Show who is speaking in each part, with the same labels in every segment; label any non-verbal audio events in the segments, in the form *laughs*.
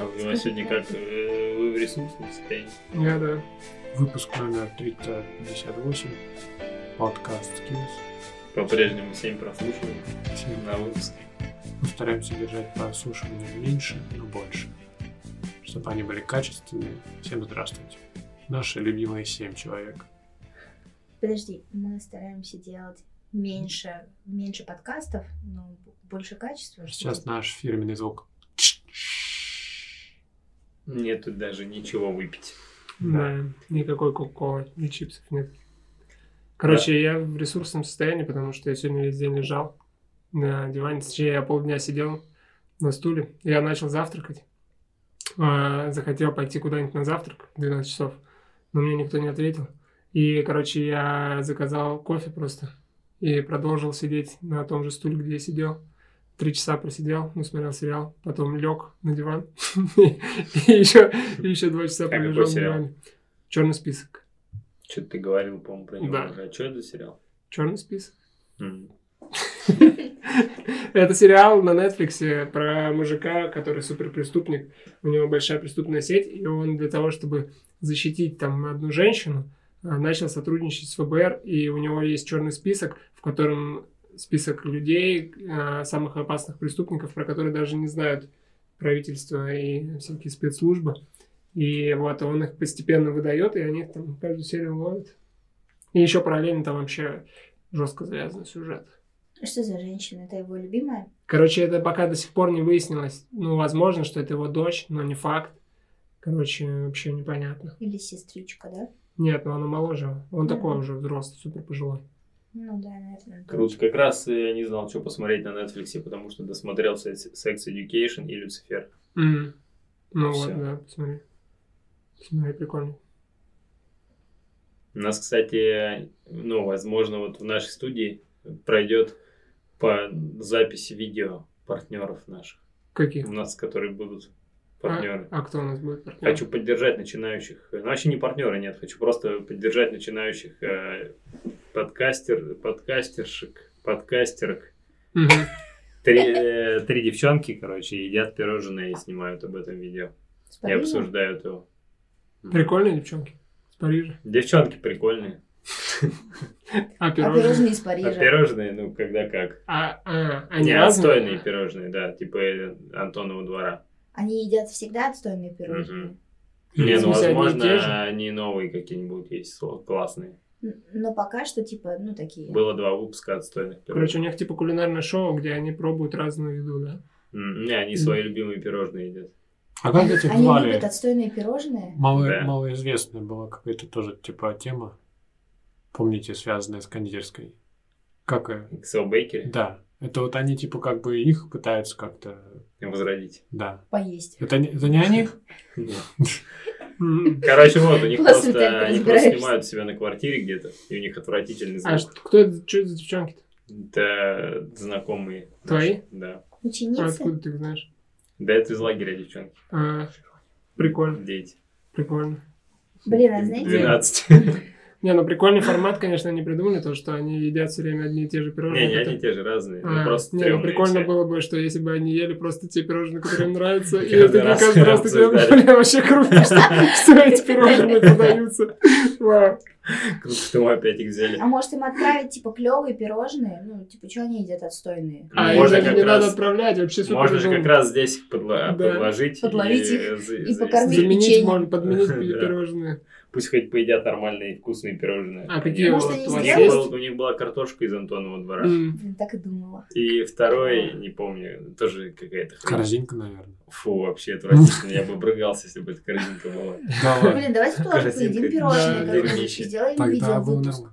Speaker 1: А у вас сегодня как? э, Вы в ресурсном состоянии?
Speaker 2: Я, да.
Speaker 3: Выпуск номер 358. Подкаст Skills.
Speaker 1: По-прежнему 7 прослушиваний
Speaker 3: Всем
Speaker 1: на выпуск.
Speaker 3: Мы стараемся держать прослушивания меньше, но больше. Чтобы они были качественные. Всем здравствуйте. Наши любимые 7 человек.
Speaker 4: Подожди, мы стараемся делать меньше, меньше подкастов, но больше качества.
Speaker 3: Сейчас наш фирменный звук.
Speaker 1: Нету даже ничего выпить.
Speaker 2: Да. Никакой кока-колы и чипсов нет. Короче, я в ресурсном состоянии, потому что я сегодня весь день лежал на диване. Точнее, я полдня сидел на стуле. Я начал завтракать. А, захотел пойти куда-нибудь на завтрак в 12 часов, но мне никто не ответил. И, короче, я заказал кофе просто и продолжил сидеть на том же стуле, где я сидел. Три часа просидел, ну, смотрел сериал, потом лег на диван *laughs* и еще, два часа пролежал на диване. Черный список.
Speaker 1: Что-то ты говорил, по-моему, про него.
Speaker 2: Да.
Speaker 1: уже. А что это за сериал?
Speaker 2: Черный список. *laughs* Это сериал на Netflix про мужика, который суперпреступник. У него большая преступная сеть, и он для того, чтобы защитить там одну женщину, а, начал сотрудничать с ФБР, и у него есть черный список, в котором список людей, а, самых опасных преступников, про которые даже не знают правительство и всякие спецслужбы. И вот он их постепенно выдает, и они там каждую серию ловят. И еще параллельно там вообще жестко завязан сюжет.
Speaker 4: Что за женщина? Это его любимая?
Speaker 2: Короче, это пока до сих пор не выяснилось. Ну, возможно, что это его дочь, но не факт. Короче, вообще непонятно.
Speaker 4: Или сестричка, да?
Speaker 2: Нет, ну она моложе. Он
Speaker 4: Мгм.
Speaker 2: такой уже взрослый, супер пожилой.
Speaker 4: Ну да, наверное.
Speaker 1: Круто. Как раз я не знал, что посмотреть на Netflix, потому что досмотрел Sex Education и Люцифер.
Speaker 2: М. Ну вот, да, посмотри. Посмотри, прикольно.
Speaker 1: У нас, кстати, ну, возможно, вот в нашей студии пройдет по записи видео партнеров наших.
Speaker 2: Какие?
Speaker 1: У нас, которые будут партнеры.
Speaker 2: А, а кто у нас будет партнер?
Speaker 1: Хочу поддержать начинающих. Ну, вообще не партнеры, нет. Хочу просто поддержать начинающих э, подкастер, подкастершек, подкастерок. Три, э, три девчонки, короче, едят пирожные и снимают об этом видео. И обсуждают его.
Speaker 2: Прикольные девчонки. С Парижа.
Speaker 1: Девчонки прикольные.
Speaker 2: А
Speaker 4: А
Speaker 2: пирожные?
Speaker 4: пирожные из
Speaker 1: А
Speaker 4: Парижа.
Speaker 1: пирожные, ну, когда как.
Speaker 2: А, а, они
Speaker 1: Не,
Speaker 2: разные?
Speaker 1: отстойные пирожные, да, типа э, Антонова двора.
Speaker 4: Они едят всегда отстойные пирожные.
Speaker 2: Или,
Speaker 1: Не, ну,
Speaker 2: и
Speaker 1: возможно,
Speaker 2: же?
Speaker 1: они новые какие-нибудь есть, классные.
Speaker 4: Но пока что, типа, ну, такие.
Speaker 1: Было два выпуска отстойных
Speaker 2: Короче, у
Speaker 1: пирожных.
Speaker 2: них типа кулинарное шоу, где они пробуют разную еду, да?
Speaker 1: Не, они свои любимые пирожные едят.
Speaker 3: А как
Speaker 4: Они,
Speaker 3: этих
Speaker 4: они
Speaker 3: звали?
Speaker 4: любят отстойные пирожные.
Speaker 3: Мало,
Speaker 1: Да.
Speaker 3: Малоизвестная была какая-то тоже типа тема. Помните, связанная с кондитерской? Как ее?
Speaker 1: Ксел Бейкери
Speaker 3: Да. Это вот они типа как бы их пытаются как-то...
Speaker 1: возродить.
Speaker 3: Да.
Speaker 4: Поесть.
Speaker 3: Это не, это не о них?
Speaker 1: Короче, вот, у них просто, они просто снимают себя на квартире где-то, и у них отвратительный звук.
Speaker 2: А что, кто это, что это за девчонки-то?
Speaker 1: Это знакомые.
Speaker 2: Твои?
Speaker 1: Да.
Speaker 2: А
Speaker 4: Ученицы?
Speaker 2: откуда ты их знаешь?
Speaker 1: Да, это из лагеря девчонки.
Speaker 2: А, прикольно,
Speaker 1: Дети.
Speaker 2: прикольно.
Speaker 4: Блин, а знаете,
Speaker 1: 12. *laughs*
Speaker 2: Не, ну прикольный формат, конечно, они придумали, то, что они едят все время одни и те же пирожные.
Speaker 1: Не, не одни и те же разные.
Speaker 2: А,
Speaker 1: Ну, просто
Speaker 2: не, ну прикольно
Speaker 1: все.
Speaker 2: было бы, что если бы они ели просто те пирожные, которые им нравятся, *laughs* и это
Speaker 1: раз
Speaker 2: каждый раз такие, бля, вообще круто, *laughs* что, эти пирожные подаются. *laughs* Вау.
Speaker 1: Круто, что мы опять их взяли.
Speaker 4: А может им отправить, типа, клевые пирожные? Ну, типа, что они едят отстойные?
Speaker 2: А
Speaker 1: Можно
Speaker 2: их
Speaker 1: как
Speaker 2: не
Speaker 1: раз-
Speaker 2: надо отправлять, вообще супер
Speaker 1: Можно же как раз здесь их подла-
Speaker 2: Да.
Speaker 1: подложить.
Speaker 4: Подловить
Speaker 1: и,
Speaker 4: их и
Speaker 1: завести.
Speaker 4: покормить.
Speaker 2: Заменить
Speaker 4: печенье.
Speaker 2: можно, подменить пирожные.
Speaker 1: Пусть хоть поедят нормальные вкусные пирожные.
Speaker 2: А какие
Speaker 4: Может,
Speaker 2: вот
Speaker 4: они
Speaker 2: у вас
Speaker 1: У них,
Speaker 4: сделают?
Speaker 2: есть?
Speaker 1: был- у них была картошка из Антонова двора.
Speaker 4: Блин, так и думала.
Speaker 1: И второй, не помню, тоже какая-то хрень.
Speaker 3: Корзинка, наверное.
Speaker 1: Фу, вообще отвратительно. Я бы брыгался, если бы эта корзинка была.
Speaker 3: Ладно.
Speaker 4: Блин, давайте тоже поедим пирожные, сделаем видео выпуск.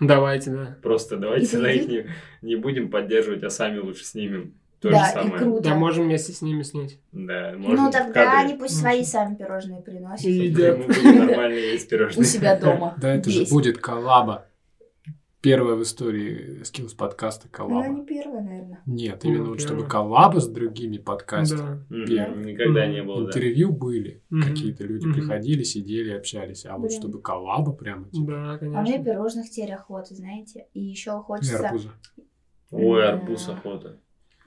Speaker 2: Давайте, да.
Speaker 1: Просто давайте на их не, не будем поддерживать, а сами лучше снимем. То же
Speaker 4: Да, и
Speaker 1: самое.
Speaker 4: круто.
Speaker 2: Да, можем вместе с ними снять.
Speaker 1: Да, можно
Speaker 4: Ну, тогда
Speaker 1: кадре.
Speaker 4: они пусть свои сами пирожные приносят.
Speaker 2: И
Speaker 1: будем нормально есть
Speaker 4: У
Speaker 1: пирожные.
Speaker 4: себя дома. *laughs*
Speaker 3: Да это же будет коллаба. Первая в истории Skills подкаста
Speaker 4: Ну,
Speaker 3: коллаба.
Speaker 4: не первая, наверное.
Speaker 3: Нет,
Speaker 2: Ну,
Speaker 3: именно вот чтобы коллаба с другими подкастами.
Speaker 2: Да.
Speaker 1: Никогда не было, да.
Speaker 3: Интервью были, какие-то люди приходили, сидели, общались. А вот чтобы коллаба прямо, типа,
Speaker 2: Да,
Speaker 4: А мне
Speaker 2: конечно.
Speaker 4: пирожных теперь охота, знаете. И еще
Speaker 3: и
Speaker 4: хочется...
Speaker 3: арбуза.
Speaker 1: Ой,
Speaker 4: Да.
Speaker 1: арбуз охота.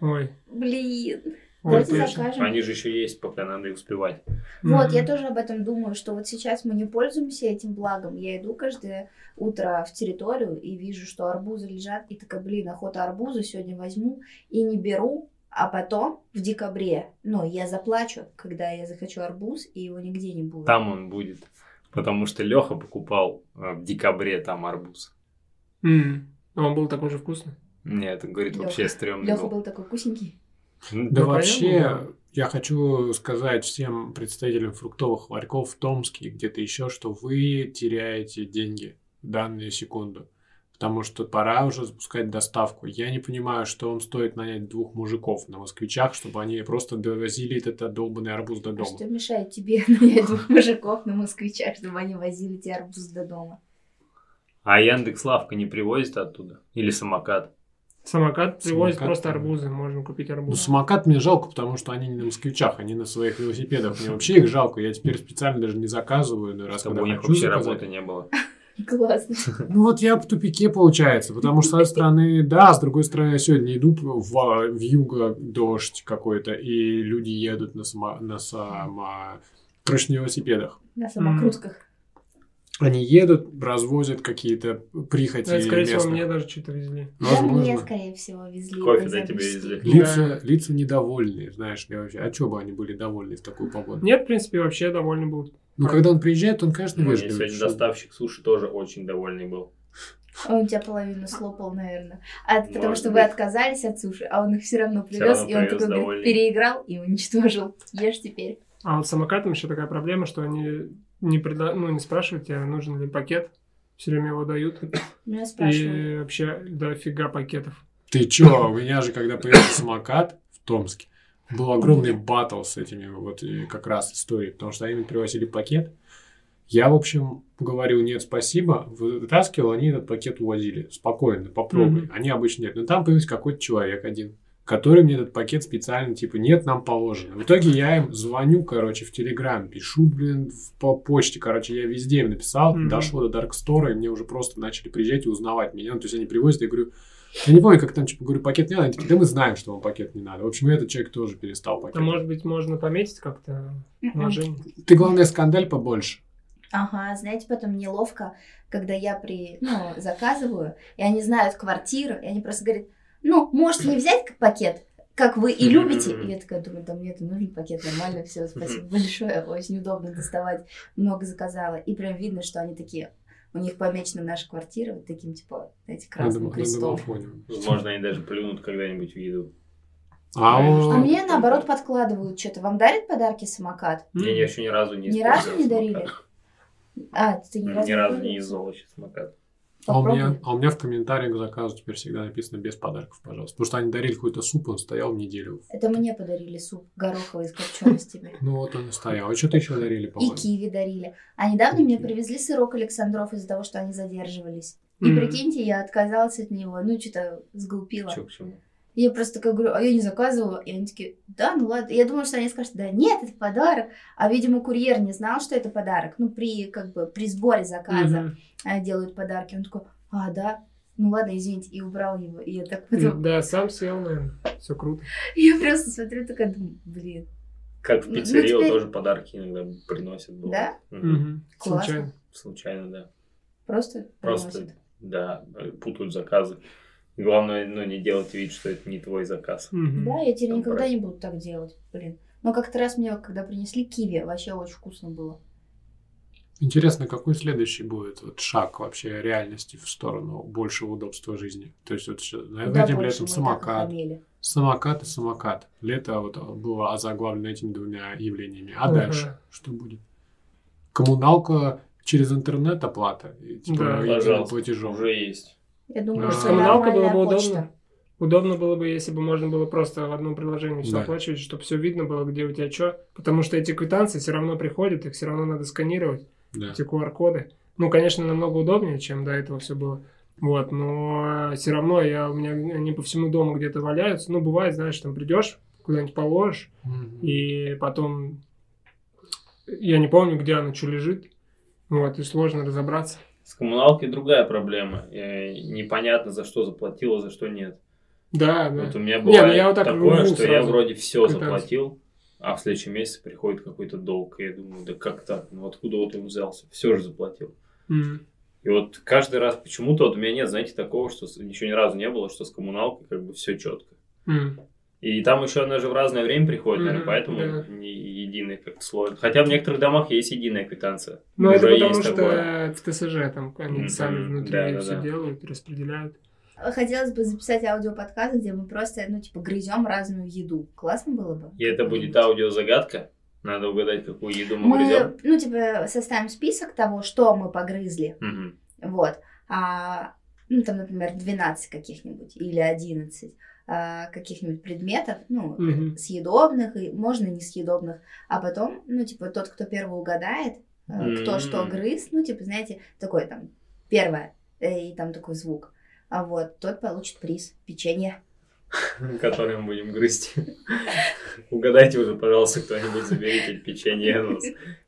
Speaker 2: Ой,
Speaker 4: Блин.
Speaker 2: ой,
Speaker 4: Давайте
Speaker 2: точно.
Speaker 4: закажем.
Speaker 1: Они же еще есть, пока надо их успевать.
Speaker 4: Вот,
Speaker 2: Мгм.
Speaker 4: я тоже об этом думаю, что вот сейчас мы не пользуемся этим благом. Я иду каждое утро в территорию и вижу, что арбузы лежат, и такая, блин, охота арбуза сегодня возьму и не беру, а потом в декабре, ну, я заплачу, когда я захочу арбуз, и его нигде не будет.
Speaker 1: Там он будет. Потому что Леха покупал э, в декабре там арбуз.
Speaker 2: А Он был такой же вкусный.
Speaker 1: Нет, он говорит,
Speaker 4: Лёха-
Speaker 1: вообще стрёмный
Speaker 4: Леха
Speaker 1: был.
Speaker 4: был такой вкусненький.
Speaker 1: М,
Speaker 3: Да
Speaker 2: Ну,
Speaker 3: вообще, я хочу сказать всем представителям фруктовых ларьков в Томске и где-то еще, что вы теряете деньги в данную секунду. Потому что пора уже запускать доставку. Я не понимаю, что вам стоит нанять двух мужиков на москвичах, чтобы они просто довозили этот долбанный арбуз до
Speaker 4: А
Speaker 3: дома.
Speaker 4: что мешает тебе *laughs* нанять двух мужиков на москвичах, чтобы они возили тебе арбуз до дома?
Speaker 1: А Яндекс Лавка не привозит оттуда? Или самокат?
Speaker 2: Самокат привозит
Speaker 3: Самокат,
Speaker 2: просто арбузы, можно купить
Speaker 3: Ну,
Speaker 2: арбуз.
Speaker 3: самокат мне жалко, потому что они не на москвичах, они на своих велосипедах. Мне вообще их жалко. Я теперь специально даже не заказываю, но раз
Speaker 1: Чтобы
Speaker 3: когда
Speaker 1: у них
Speaker 3: хочу
Speaker 1: вообще
Speaker 3: заказать.
Speaker 1: работы не было. *laughs*
Speaker 4: Классно.
Speaker 3: Ну вот я в тупике получается, потому что с одной стороны, да, с другой стороны, я сегодня иду в, в юго дождь какой-то, и люди едут на, само, на само, короче, на велосипедах.
Speaker 4: На самокрутках.
Speaker 3: Они едут, развозят какие-то прихоти
Speaker 2: Да, скорее всего,
Speaker 3: местных.
Speaker 2: мне даже что-то везли.
Speaker 4: Да,
Speaker 3: Возможно.
Speaker 4: мне, скорее всего, везли.
Speaker 1: Кофе, да, тебе везли.
Speaker 3: Лица, лица недовольные, знаешь ли, вообще. А что бы они были довольны в такую погоду?
Speaker 2: Нет, в принципе, вообще довольны будут.
Speaker 3: Ну, когда он приезжает, он, конечно, вежливый.
Speaker 1: сегодня
Speaker 3: что-
Speaker 1: доставщик суши тоже очень довольный был.
Speaker 4: Он у тебя половину слопал, наверное. А это потому что
Speaker 1: быть.
Speaker 4: вы отказались от суши, а он их все равно привез,
Speaker 1: равно
Speaker 4: и он такой говорит, переиграл и уничтожил. Ешь теперь.
Speaker 2: А вот с самокатом еще такая проблема, что они не, преда... ну, не спрашивают тебя, нужен ли пакет. Все время его дают.
Speaker 4: Ну, я спрашиваю.
Speaker 2: И вообще дофига пакетов.
Speaker 3: Ты чё, у меня же, когда появился самокат в Томске, был огромный батл с этими вот как раз историей, потому что они мне привозили пакет. Я, в общем, говорил, нет, спасибо. Вытаскивал, они этот пакет увозили. Спокойно, попробуй.
Speaker 2: Мгм.
Speaker 3: Они обычно нет. Но там появился какой-то человек один, который мне этот пакет специально, типа, нет, нам положено. В итоге я им звоню, короче, в Телеграм, пишу, блин, в- по почте, короче, я везде им написал,
Speaker 2: Мгм.
Speaker 3: дошло до Dark Store, и мне уже просто начали приезжать и узнавать меня. Ну, то есть они привозят, я говорю, я не помню, как там, типа, говорю, пакет не надо. Они такие, да мы знаем, что вам пакет не надо. В общем, этот человек тоже перестал пакет.
Speaker 2: А может быть, можно пометить как-то вложение?
Speaker 3: Ты, главное, скандаль побольше.
Speaker 4: Ага, знаете, потом неловко, когда я при, ну, заказываю, и они знают квартиру, и они просто говорят, ну, можете не взять как пакет, как вы и любите. И я такая думаю, да мне это нужен пакет, нормально, все, спасибо большое, очень удобно доставать, много заказала. И прям видно, что они такие, у них помечена наша квартира вот таким, типа, знаете,
Speaker 3: На,
Speaker 4: красным
Speaker 3: на
Speaker 4: крестом.
Speaker 1: Возможно, они даже плюнут когда-нибудь в еду.
Speaker 3: А,
Speaker 4: А
Speaker 3: он-
Speaker 4: мне, наоборот, подкладывают что-то. Вам дарят подарки самокат?
Speaker 1: Я еще ни разу не
Speaker 4: Ни разу не дарили?
Speaker 1: самокат.
Speaker 4: А, ты ни разу
Speaker 1: Ни разу не
Speaker 4: пробовал?
Speaker 1: юзал еще
Speaker 3: а у, меня, а у меня в комментариях к заказу теперь всегда написано без подарков, пожалуйста. Потому что они дарили какой-то суп, он стоял неделю.
Speaker 4: Это мне подарили суп гороховый с копченостями.
Speaker 3: Ну вот он и стоял. А что-то еще дарили,
Speaker 4: И
Speaker 3: по-моему.
Speaker 4: киви дарили. А недавно
Speaker 3: И
Speaker 4: мне привезли сырок Александров из-за того, что они задерживались. И прикиньте, я отказалась от него. Ну, что-то сглупила.
Speaker 1: Че к чему?
Speaker 4: Я просто такая говорю, а я не заказывала. И они такие, да, ну ладно. Я думала, что они скажут, да нет, это подарок. А, видимо, курьер не знал, что это подарок. Ну, при, как бы, при сборе заказа а, делают подарки. Он такой, а, да, ну ладно, извините, и убрал его. И я так потом...
Speaker 2: Да, сам съел, наверное. Все круто. *laughs*
Speaker 4: Я просто смотрю, такая думаю, блин,
Speaker 1: Как в
Speaker 4: Ну,
Speaker 1: пиццерию
Speaker 4: теперь-
Speaker 1: тоже подарки иногда приносят. бывает.
Speaker 4: Да?
Speaker 1: Мгм.
Speaker 4: Классно.
Speaker 2: Случайно.
Speaker 1: Случайно, да.
Speaker 4: просто
Speaker 1: Просто,
Speaker 4: приносит.
Speaker 1: да, путают заказы. Главное, ну, не делать вид, что это не твой заказ.
Speaker 2: Мгм.
Speaker 4: Да, я теперь
Speaker 1: Там
Speaker 4: никогда
Speaker 1: брать.
Speaker 4: не буду так делать, блин. Но как-то раз мне, когда принесли киви, вообще очень вкусно было.
Speaker 3: Интересно, какой следующий будет вот шаг вообще реальности в сторону большего удобства жизни? То есть вот
Speaker 4: Куда
Speaker 3: этим
Speaker 4: больше
Speaker 3: летом самокат, самокат и самокат. Лето вот было озаглавлено этими двумя явлениями. А
Speaker 2: Ага.
Speaker 3: дальше что будет? Коммуналка через интернет оплата? Типа
Speaker 2: Да.
Speaker 3: платежом.
Speaker 1: уже есть.
Speaker 4: Я думаю,
Speaker 3: А.
Speaker 4: что
Speaker 3: С
Speaker 2: коммуналкой было бы
Speaker 4: нормальная
Speaker 2: удобно.
Speaker 4: почта.
Speaker 2: Удобно было бы, если бы можно было просто в одном приложении все
Speaker 3: Да.
Speaker 2: оплачивать, чтобы все видно было, где у тебя что. Потому что эти квитанции все равно приходят, их все равно надо сканировать,
Speaker 3: Да.
Speaker 2: эти QR-коды. Ну, конечно, намного удобнее, чем до этого все было. Вот, но все равно я, у меня они по всему дому где-то валяются. Ну, бывает, знаешь, там придешь, куда-нибудь положишь,
Speaker 3: Мгм.
Speaker 2: и потом я не помню, где оно, что лежит. Вот, и сложно разобраться.
Speaker 1: С коммуналкой другая проблема. Непонятно, за что заплатила, за что нет.
Speaker 2: Да, да.
Speaker 1: Вот у меня бывает
Speaker 2: ну я вот так
Speaker 1: такое, что я
Speaker 2: сразу
Speaker 1: вроде все
Speaker 2: кататься.
Speaker 1: заплатил, а в следующем месяце приходит какой-то долг. И я думаю, да как так? Ну откуда вот он взялся? Все же заплатил.
Speaker 2: М.
Speaker 1: И вот каждый раз почему-то вот у меня нет, знаете, такого, что еще ни разу не было, что с коммуналкой как бы все четко.
Speaker 2: М.
Speaker 1: И там еще она же в разное время приходит, наверное,
Speaker 2: Мгм,
Speaker 1: поэтому
Speaker 2: да.
Speaker 1: не единый слой. Хотя в некоторых домах есть единая квитанция.
Speaker 2: Ну, это потому
Speaker 1: есть
Speaker 2: что
Speaker 1: такое.
Speaker 2: в ТСЖ там они
Speaker 1: Мгм,
Speaker 2: сами внутри
Speaker 1: да-да-да.
Speaker 2: все делают, распределяют.
Speaker 4: Хотелось бы записать аудиоподкаст, где мы просто, ну, типа, грызем разную еду. Классно было бы?
Speaker 1: И это будет аудиозагадка. Надо угадать, какую еду мы,
Speaker 4: Мы,
Speaker 1: грызем.
Speaker 4: ну, типа, составим список того, что мы погрызли.
Speaker 1: Мгм.
Speaker 4: Вот. А, ну, там, например, 12 каких-нибудь или 11 а, каких-нибудь предметов, ну,
Speaker 2: Мгм.
Speaker 4: съедобных, и можно несъедобных. А потом, ну, типа, тот, кто первый угадает, э, кто что грыз, ну, типа, знаете, такой там, первое, э, и там такой звук. А вот, тот получит приз. Печенье. *laughs*
Speaker 1: который мы будем грызть. *laughs* Угадайте уже, пожалуйста, кто-нибудь заберите печенье, ну,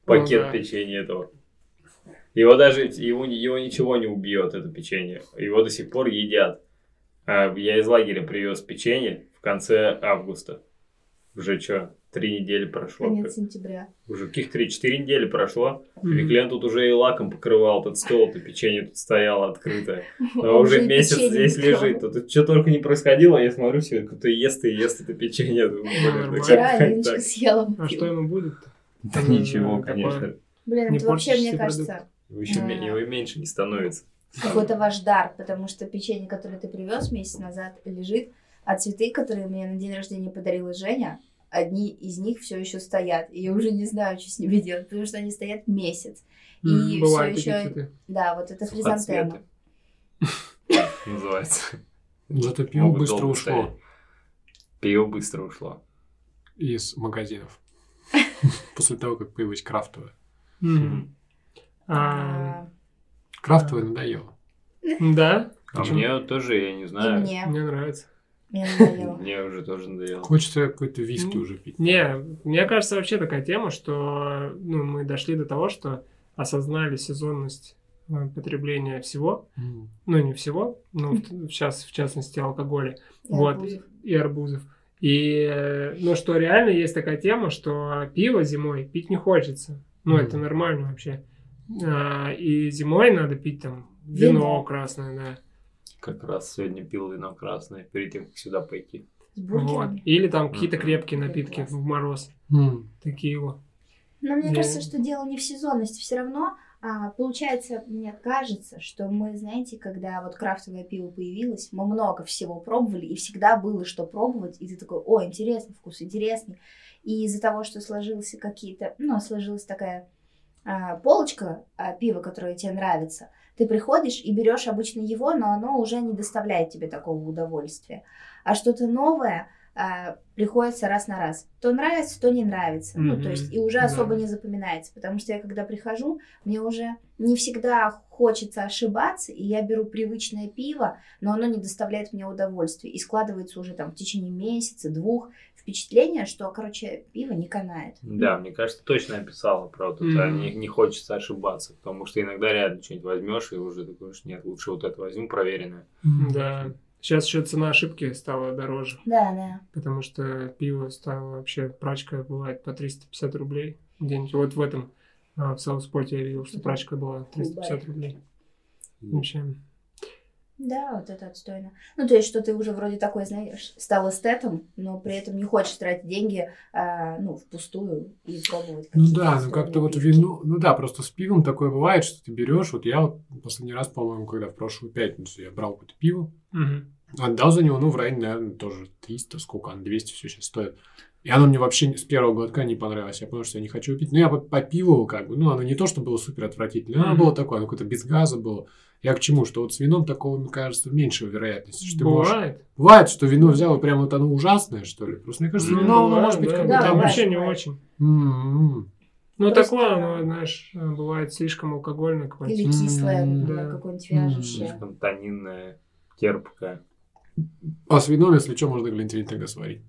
Speaker 1: пакет печенья этого. Его даже, его, его ничего не убьет, это печенье. Его до сих пор едят. А Я из лагеря привез печенье в конце августа. Уже что, три недели прошло.
Speaker 4: Конец сентября.
Speaker 1: Уже каких три-четыре недели прошло.
Speaker 2: Мгм.
Speaker 1: Виклен тут уже и лаком покрывал этот стол, то печенье тут стояло открытое. *laughs* А
Speaker 4: Он
Speaker 1: уже месяц здесь лежит. Тут что только не происходило, я смотрю, все кто ест и ест это печенье.
Speaker 4: Вчера Алиночка съела.
Speaker 2: А что ему будет?
Speaker 1: Да ничего, конечно.
Speaker 4: Блин, это вообще, мне кажется,
Speaker 1: Его еще меньше не становится.
Speaker 4: Какой-то ваш дар, потому что печенье, которое ты привез месяц назад, лежит, а цветы, которые мне на день рождения подарила Женя, одни из них все еще стоят. И я уже не знаю, что с ними делать, потому что они стоят месяц. И
Speaker 2: М,
Speaker 4: все еще...
Speaker 2: цветы.
Speaker 4: Да, вот это хризантема.
Speaker 1: Называется.
Speaker 3: Зато пиво быстро ушло.
Speaker 1: Пиво быстро ушло.
Speaker 3: из магазинов. *laughs* После того, как появилась крафтовая.
Speaker 2: Мгм.
Speaker 3: Крафтовая надоела.
Speaker 2: Да?
Speaker 1: А мне тоже, я не
Speaker 4: И
Speaker 1: знаю.
Speaker 4: мне.
Speaker 2: Мне нравится.
Speaker 4: Мне надоело. *laughs*
Speaker 1: Мне уже тоже надоело.
Speaker 3: Хочется какой-то виски уже пить.
Speaker 2: Не, мне кажется, вообще такая тема, что ну, мы дошли до того, что осознали сезонность э, потребления всего,
Speaker 3: М.
Speaker 2: ну не всего, но в- сейчас в частности алкоголя
Speaker 4: И
Speaker 2: Вот.
Speaker 4: арбузов.
Speaker 2: и арбузов. И ну что реально есть такая тема, что пиво зимой пить не хочется. Ну
Speaker 3: Мгм.
Speaker 2: это нормально вообще. А, и зимой надо пить там вино
Speaker 4: Вино.
Speaker 2: красное, да.
Speaker 1: Как раз сегодня пил вино красное перед тем, как сюда пойти.
Speaker 4: С
Speaker 2: Вот. Или там какие-то крепкие напитки в мороз.
Speaker 3: М.
Speaker 2: Такие вот.
Speaker 4: Но мне
Speaker 2: Я-
Speaker 4: кажется, что дело не в сезонности. Все равно а, получается, мне кажется, что мы, знаете, когда вот крафтовое пиво появилось, мы много всего пробовали, и всегда было что пробовать, и ты такой, о, интересный вкус, интересный. И из-за того, что сложился какие-то, ну, сложилась такая полочка а, пива, которое тебе нравится, ты приходишь и берешь обычно его, но оно уже не доставляет тебе такого удовольствия. А что-то новое а, приходится раз на раз. То нравится, то не нравится. Ну,
Speaker 2: Мгм.
Speaker 4: то есть, и уже
Speaker 2: Да.
Speaker 4: особо не запоминается. Потому что я, когда прихожу, мне уже не всегда хочется ошибаться, и я беру привычное пиво, но оно не доставляет мне удовольствия. И складывается уже там в течение месяца, двух впечатление, что, короче, пиво не канает.
Speaker 1: Да, мне кажется, точно описала про вот это.
Speaker 2: Мгм.
Speaker 1: Не, не хочется ошибаться, потому что иногда реально что-нибудь возьмешь и уже такой, что нет, лучше вот это возьму проверенное.
Speaker 2: Да. Сейчас еще цена ошибки стала дороже,
Speaker 4: Да, да.
Speaker 2: потому что пиво стало вообще, прачка бывает по 350 рублей где-нибудь. Вот в этом, а, в Сауспорте я видел, что прачка была 350 рублей. Вообще.
Speaker 4: Да, вот это отстойно. Ну, то есть, что ты уже вроде такой, знаешь, стал эстетом, но при этом не хочешь тратить деньги, а, ну, впустую и пробовать
Speaker 3: Ну да, ну как-то вот вино, ну да, просто с пивом такое бывает, что ты берешь, вот я вот последний раз, по-моему, когда в прошлую пятницу я брал какое-то пиво,
Speaker 2: Мгм.
Speaker 3: отдал за него, ну, в районе, наверное, тоже 300, сколько оно, 200 все сейчас стоит. И оно мне вообще с первого глотка не понравилось. Я понял, что я не хочу пить. Ну, я попил как бы. Ну, оно не то, что было супер отвратительно. Оно
Speaker 2: Мгм.
Speaker 3: было такое, оно какое-то без газа было. Я к чему? Что вот с вином такого, мне кажется, меньше вероятности. Что ты можешь...
Speaker 2: Бывает.
Speaker 3: Бывает, что вино взял, и прямо вот оно ужасное, что ли. Просто мне кажется,
Speaker 1: Ну,
Speaker 3: вино, оно
Speaker 2: бывает,
Speaker 3: может быть
Speaker 2: да.
Speaker 3: как бы
Speaker 4: Да,
Speaker 3: там...
Speaker 4: бывает.
Speaker 2: вообще не очень.
Speaker 3: М-м-м.
Speaker 2: Ну,
Speaker 4: Просто-
Speaker 2: такое, оно, знаешь, бывает слишком алкогольное какое-то.
Speaker 4: Или кислое,
Speaker 2: да.
Speaker 4: какое-нибудь вяжущее.
Speaker 1: Слишком тонинная, терпкая.
Speaker 3: А с вином, если что, можно глинтвейн тогда сварить.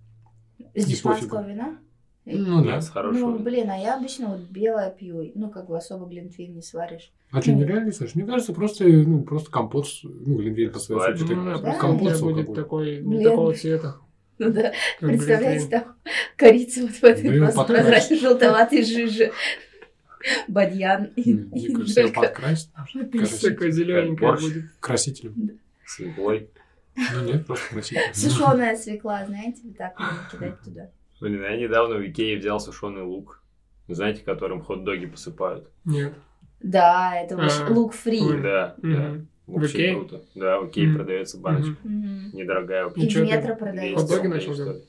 Speaker 4: Из дешманского вина?
Speaker 3: Ну да.
Speaker 1: С хорошего.
Speaker 4: Ну, блин, а я обычно вот белое пью. Ну, как бы особо глинтвейн не сваришь.
Speaker 3: А что, нереально, Саш? Мне кажется, просто, ну, просто компот, ну, глинтвейн по своей
Speaker 1: Сваришь.
Speaker 3: сути.
Speaker 2: Ну, да,
Speaker 3: компот
Speaker 2: будет такой, не такого цвета. *laughs*
Speaker 4: Ну да,
Speaker 2: как
Speaker 4: представляете, там корица вот в этой
Speaker 3: подкрасить.
Speaker 4: прозрачно-желтоватой жиже. Бадьян и,
Speaker 3: Мне кажется, подкрасить *laughs*
Speaker 2: будет.
Speaker 3: красителем.
Speaker 1: Свеклой.
Speaker 3: Ну нет, просто красителем. *laughs*
Speaker 4: Сушеная свекла, знаете, вот так кидать туда.
Speaker 1: Блин, я недавно в Икее взял сушеный лук. Знаете, которым хот-доги посыпают?
Speaker 2: Нет.
Speaker 4: Да, это вообще
Speaker 2: А,
Speaker 4: лук фри.
Speaker 1: Да, да. Вообще круто. Да, в Икее продается баночка. Недорогая вообще.
Speaker 2: И
Speaker 4: в метро
Speaker 1: 200
Speaker 4: продается.
Speaker 2: Хот-доги начал делать?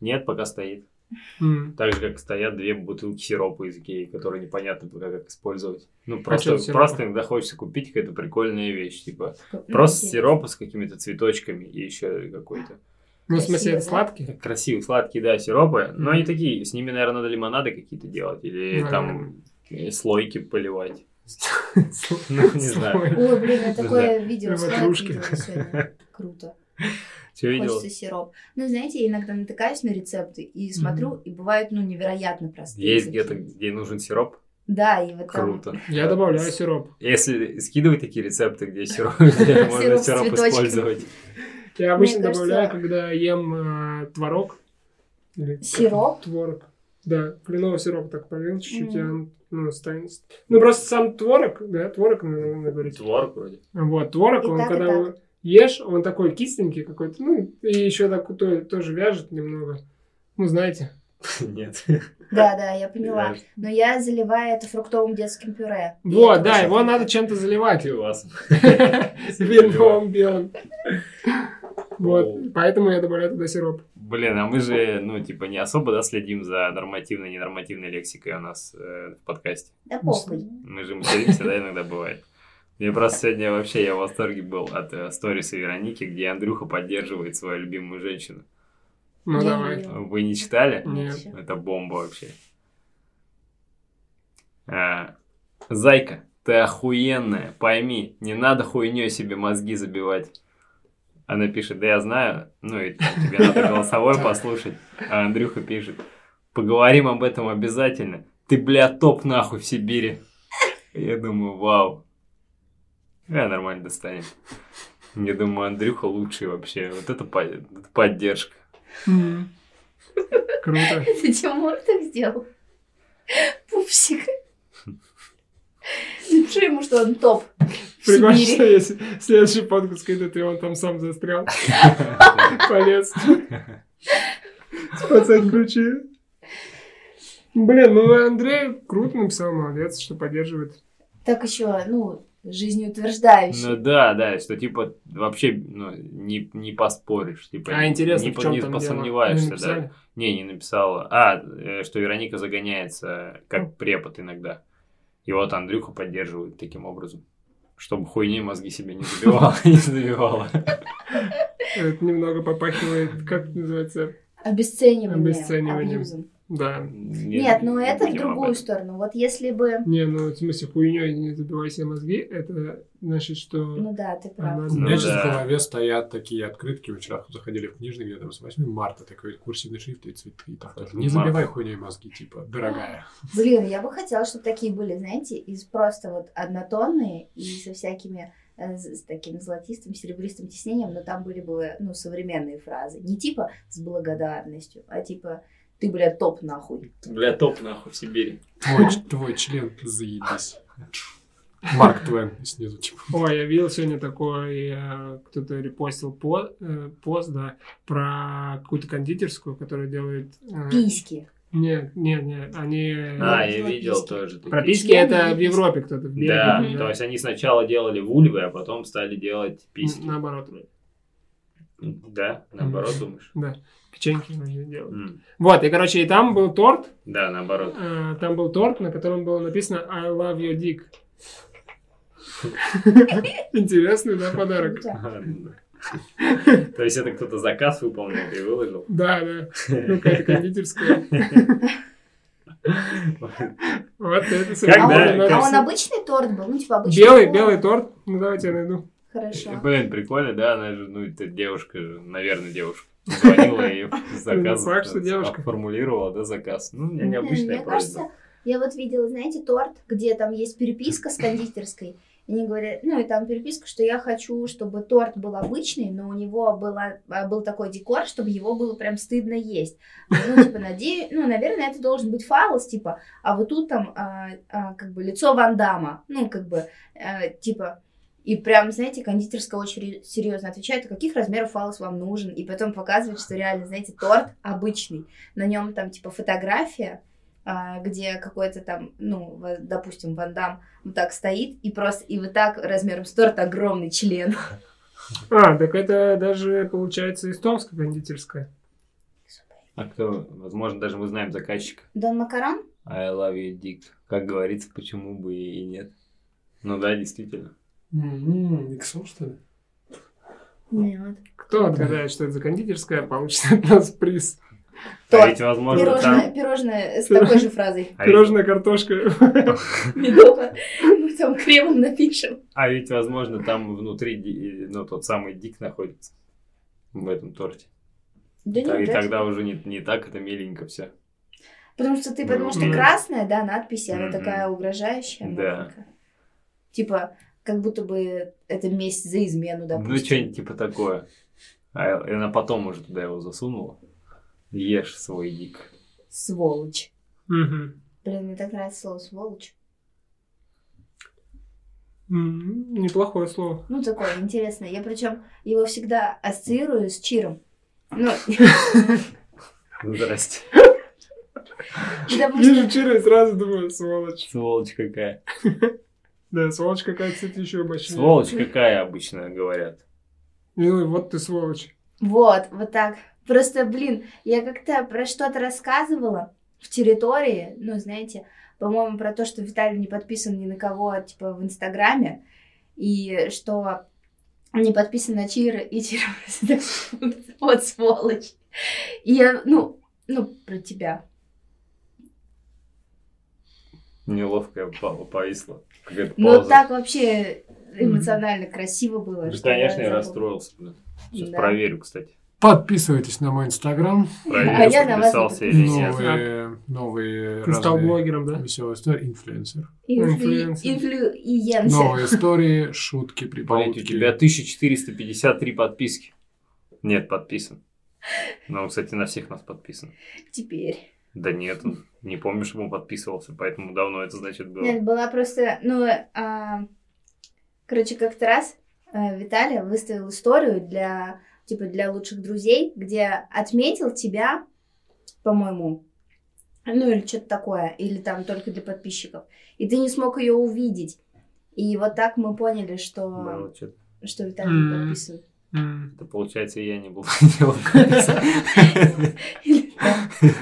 Speaker 1: Нет, пока стоит.
Speaker 2: М.
Speaker 1: Так же, как стоят две бутылки сиропа из Икеи, которые непонятно пока как использовать. Ну, просто,
Speaker 2: чё сиропа?
Speaker 1: просто иногда хочется купить какая-то прикольная вещь. Типа,
Speaker 4: Ну,
Speaker 1: просто сиропа с какими-то цветочками и еще какой-то.
Speaker 2: Ну, в смысле, это
Speaker 4: да?
Speaker 2: сладкий?
Speaker 1: Красивые, сладкие, да, сиропы. Но
Speaker 2: Мгм.
Speaker 1: они такие, с ними, наверное, надо лимонады какие-то делать. Или там э, слойки поливать. *laughs* Ну, не знаю.
Speaker 4: Ой, блин, я такое видео слайд
Speaker 2: кружки.
Speaker 4: видела сегодня. Круто.
Speaker 1: Что видел?
Speaker 4: Хочется сироп. Ну, знаете, я иногда натыкаюсь на рецепты и смотрю, и бывают, ну, невероятно простые.
Speaker 1: Есть где-то, где нужен сироп?
Speaker 4: Да, и вот там...
Speaker 1: Круто.
Speaker 2: Я добавляю сироп.
Speaker 1: Если скидывать такие рецепты, где сироп, *laughs* где можно
Speaker 4: Сироп
Speaker 1: использовать.
Speaker 2: Я обычно добавляю, когда ем э, творог.
Speaker 4: Сироп?
Speaker 2: Творог. Да, кленовый сироп так полил чуть-чуть, и он ну, станет. Ну, просто сам творог, да, творог, наверное, говорить.
Speaker 1: Творог вроде.
Speaker 2: Вот, творог,
Speaker 4: И
Speaker 2: он
Speaker 4: так, и
Speaker 2: когда ешь, он такой кисленький какой-то, ну, и еще так то- тоже вяжет немного. Ну, знаете. *laughs*
Speaker 1: Нет.
Speaker 4: Да, да, я поняла. Но я заливаю это фруктовым детским пюре.
Speaker 2: Вот, да, его надо чем-то заливать.
Speaker 1: Пивас.
Speaker 2: Вином *laughs* белым. Вот, поэтому я добавляю туда сироп.
Speaker 1: Блин, а мы же, ну, типа, не особо, да, следим за нормативной, ненормативной лексикой у нас э, в подкасте.
Speaker 4: Да похуй.
Speaker 1: Мы же материмся, да, иногда бывает. Мне просто сегодня вообще я в восторге был от э, сториса Вероники, где Андрюха поддерживает свою любимую женщину.
Speaker 2: Ну,
Speaker 4: Я
Speaker 2: давай.
Speaker 1: Вы не читали?
Speaker 2: Нет.
Speaker 1: Это бомба вообще. А, Зайка, ты охуенная, пойми, не надо хуйней себе мозги забивать. Она пишет, да я знаю, ну и тебе надо голосовое *laughs* послушать. А Андрюха пишет, поговорим об этом обязательно. Ты, бля, топ нахуй в Сибири. Я думаю, вау. Я нормально достанем. Я думаю, Андрюха лучший вообще. Вот это, по- это поддержка.
Speaker 2: Круто. *laughs*
Speaker 4: Это Тимур так сделал? Пупсик. Напиши ему, что он топ
Speaker 2: Прикольно, что если следующий подкаст скидывает, и он там сам застрял. *laughs* Полез. Спасать ключи. Блин, ну Андрей круто написал, молодец, что поддерживает.
Speaker 4: Так еще, ну, жизнеутверждающий.
Speaker 1: Ну да, да, что типа вообще ну, не, не поспоришь. Типа,
Speaker 2: А интересно,
Speaker 1: не,
Speaker 2: в чем
Speaker 1: не
Speaker 2: там дело?
Speaker 1: посомневаешься,
Speaker 2: Не
Speaker 1: да. Не, не написала. А, э, что Вероника загоняется как препод иногда. И вот Андрюха поддерживает таким образом. Чтобы хуйней мозги себе не забивала. *laughs* Не забивала.
Speaker 2: Это немного попахивает, как называется?
Speaker 4: Обесценивание.
Speaker 2: Обесцениванием. Да.
Speaker 4: Нет, ну
Speaker 1: не
Speaker 4: это в другую сторону. Вот если бы...
Speaker 2: Не, ну в смысле хуйней не забивай себе мозги, это значит, что...
Speaker 4: Ну да, ты прав.
Speaker 2: она-
Speaker 3: У меня
Speaker 1: Ну
Speaker 3: сейчас
Speaker 1: да.
Speaker 3: в голове стоят такие открытки. Вчера заходили в книжный, где там с 8 марта такой курсивный шрифт и цветы. и там тоже, Не забивай хуйней мозги, типа, дорогая. *laughs*
Speaker 4: Блин, я бы хотела, чтобы такие были, знаете, из просто вот однотонные и со всякими э, с таким золотистым, серебристым тиснением, но там были бы, ну, современные фразы. Не типа с благодарностью, а типа ты, блядь, топ нахуй.
Speaker 1: Бля, топ нахуй в Сибири.
Speaker 3: Твой, твой член, заебись. Марк Твен снизу, типа.
Speaker 2: Ой, я видел сегодня такой, э, кто-то репостил по, э, пост, да, про какую-то кондитерскую, которая делает... э,
Speaker 4: Письки.
Speaker 2: Нет, нет, нет, они...
Speaker 1: А, я видел
Speaker 4: письки.
Speaker 1: тоже. такие.
Speaker 2: Про письки это в. Европе кто-то, в Бельгии.
Speaker 1: Да,
Speaker 2: по-моему,
Speaker 1: то есть они сначала делали вульвы, а потом стали делать письки.
Speaker 2: Наоборот.
Speaker 1: Да, наоборот, думаешь?
Speaker 2: да, печеньки они делают.
Speaker 1: М,
Speaker 2: Вот, и, короче, и там был торт,
Speaker 1: Да, наоборот.
Speaker 2: э, там был торт, на котором было написано I love your dick. *laughs* Интересный, да, подарок?
Speaker 4: Круто.
Speaker 1: То есть это кто-то заказ выполнил и выложил?
Speaker 2: Да, да, ну какая-то кондитерская. Вот это
Speaker 4: А
Speaker 1: Когда-
Speaker 4: а он обычный торт был? Ну, типа обычный
Speaker 2: Белый, белый торт. Ну, давайте я найду.
Speaker 4: Хорошо.
Speaker 1: Блин, прикольно, да, она же, ну, это девушка, же, наверное, *laughs* девушка. Звонила и заказ формулировала, да, заказ. Ну, у меня необычная
Speaker 4: Мне
Speaker 1: просьба.
Speaker 4: кажется, я вот видела, знаете, торт, где там есть переписка с кондитерской. Они говорят, ну и там переписка, что я хочу, чтобы торт был обычный, но у него была, а, был такой декор, чтобы его было прям стыдно есть. Ну, типа, надеюсь, ну, наверное, это должен быть фалос, типа, а вот тут там, а, а, как бы, лицо Ван Дамма, ну, как бы, э, типа, и прям, знаете, кондитерская очень серьезно отвечает, а каких размеров фалос вам нужен, и потом показывает, что реально, знаете, торт обычный, на нем там, типа, фотография, а, где какой-то там, ну, допустим, Ван Дам вот так стоит, и просто, и вот так размером с торт огромный член.
Speaker 2: А, так это даже, получается, эстонская кондитерская.
Speaker 1: А кто, возможно, даже мы знаем заказчика.
Speaker 4: Дон Макарон?
Speaker 1: I love you, Dick. Как говорится, почему бы и нет. Ну да, действительно.
Speaker 3: М-м, Иксо, что ли?
Speaker 4: Нет.
Speaker 2: Кто отгадает, что это за кондитерская, получит от нас приз.
Speaker 1: А
Speaker 4: Торт.
Speaker 1: ведь, возможно,
Speaker 4: Пирожное,
Speaker 1: там...
Speaker 4: пирожное с такой же фразой.
Speaker 1: А ведь,
Speaker 2: Пирожная картошка. *laughs*
Speaker 4: Медово. Мы там кремом напишем.
Speaker 1: а ведь, возможно, там внутри, ну, тот самый Дик находится. В этом торте.
Speaker 4: Да
Speaker 1: Так-
Speaker 4: нет,
Speaker 1: и
Speaker 4: да.
Speaker 1: тогда уже не, не так это миленько все.
Speaker 4: Потому что ты, потому что
Speaker 2: Мгм.
Speaker 4: красная, да, надпись, она такая угрожающая.
Speaker 1: Да.
Speaker 4: маленькая. Типа, как будто бы это месть за измену, допустим.
Speaker 1: Ну, что-нибудь типа такое. А и она потом уже туда его засунула. Ешь свой Дик.
Speaker 4: Сволочь.
Speaker 2: Мгм.
Speaker 4: Блин, мне так нравится слово сволочь.
Speaker 2: М, Неплохое слово.
Speaker 4: Ну, такое интересное. Я причем его всегда ассоциирую с Чиром. Ну,
Speaker 1: Здрасте.
Speaker 4: потому что...
Speaker 2: Вижу Чира и сразу думаю, сволочь.
Speaker 1: Сволочь какая.
Speaker 2: Да, сволочь какая, кстати, еще мощнее.
Speaker 1: Сволочь какая обычно говорят.
Speaker 2: Милый, вот ты сволочь.
Speaker 4: Вот, вот так. Просто, блин, я как-то про что-то рассказывала в территории, ну, знаете, по-моему, про то, что Виталий не подписан ни на кого, типа, в Инстаграме, и что не подписан на Чира, и Чира *laughs* вот сволочь. И я, ну, ну, про тебя.
Speaker 1: Неловкая повисла.
Speaker 4: Ну, так вообще эмоционально красиво было. Что
Speaker 1: конечно, я расстроился. Сейчас
Speaker 4: Да.
Speaker 1: проверю, кстати.
Speaker 3: Подписывайтесь на мой инстаграм.
Speaker 4: А я на вас.
Speaker 3: Новые, новые
Speaker 2: Ты стал блогером, да?
Speaker 3: веселые истории. Инфлюенсер.
Speaker 4: Инфлю-
Speaker 2: Инфлюенсер.
Speaker 3: Новые истории, шутки,
Speaker 1: Блин,
Speaker 3: прибаутки.
Speaker 1: у тебя 1453 подписки. Нет, подписан. Ну, кстати, на всех нас подписан.
Speaker 4: Теперь.
Speaker 1: Да нет, он не помню, чтобы он подписывался, поэтому давно это значит было.
Speaker 4: Нет, была просто, ну, а, короче, как-то раз э, Виталий выставил историю для, типа, для лучших друзей, где отметил тебя, по-моему, ну, или что-то такое, или там только для подписчиков, и ты не смог ее увидеть. И вот так мы поняли,
Speaker 1: Да,
Speaker 4: что,
Speaker 1: вот что-то.
Speaker 4: что Виталий не
Speaker 2: М.
Speaker 4: подписан.
Speaker 1: Это получается, я не был *laughs* *laughs* *laughs*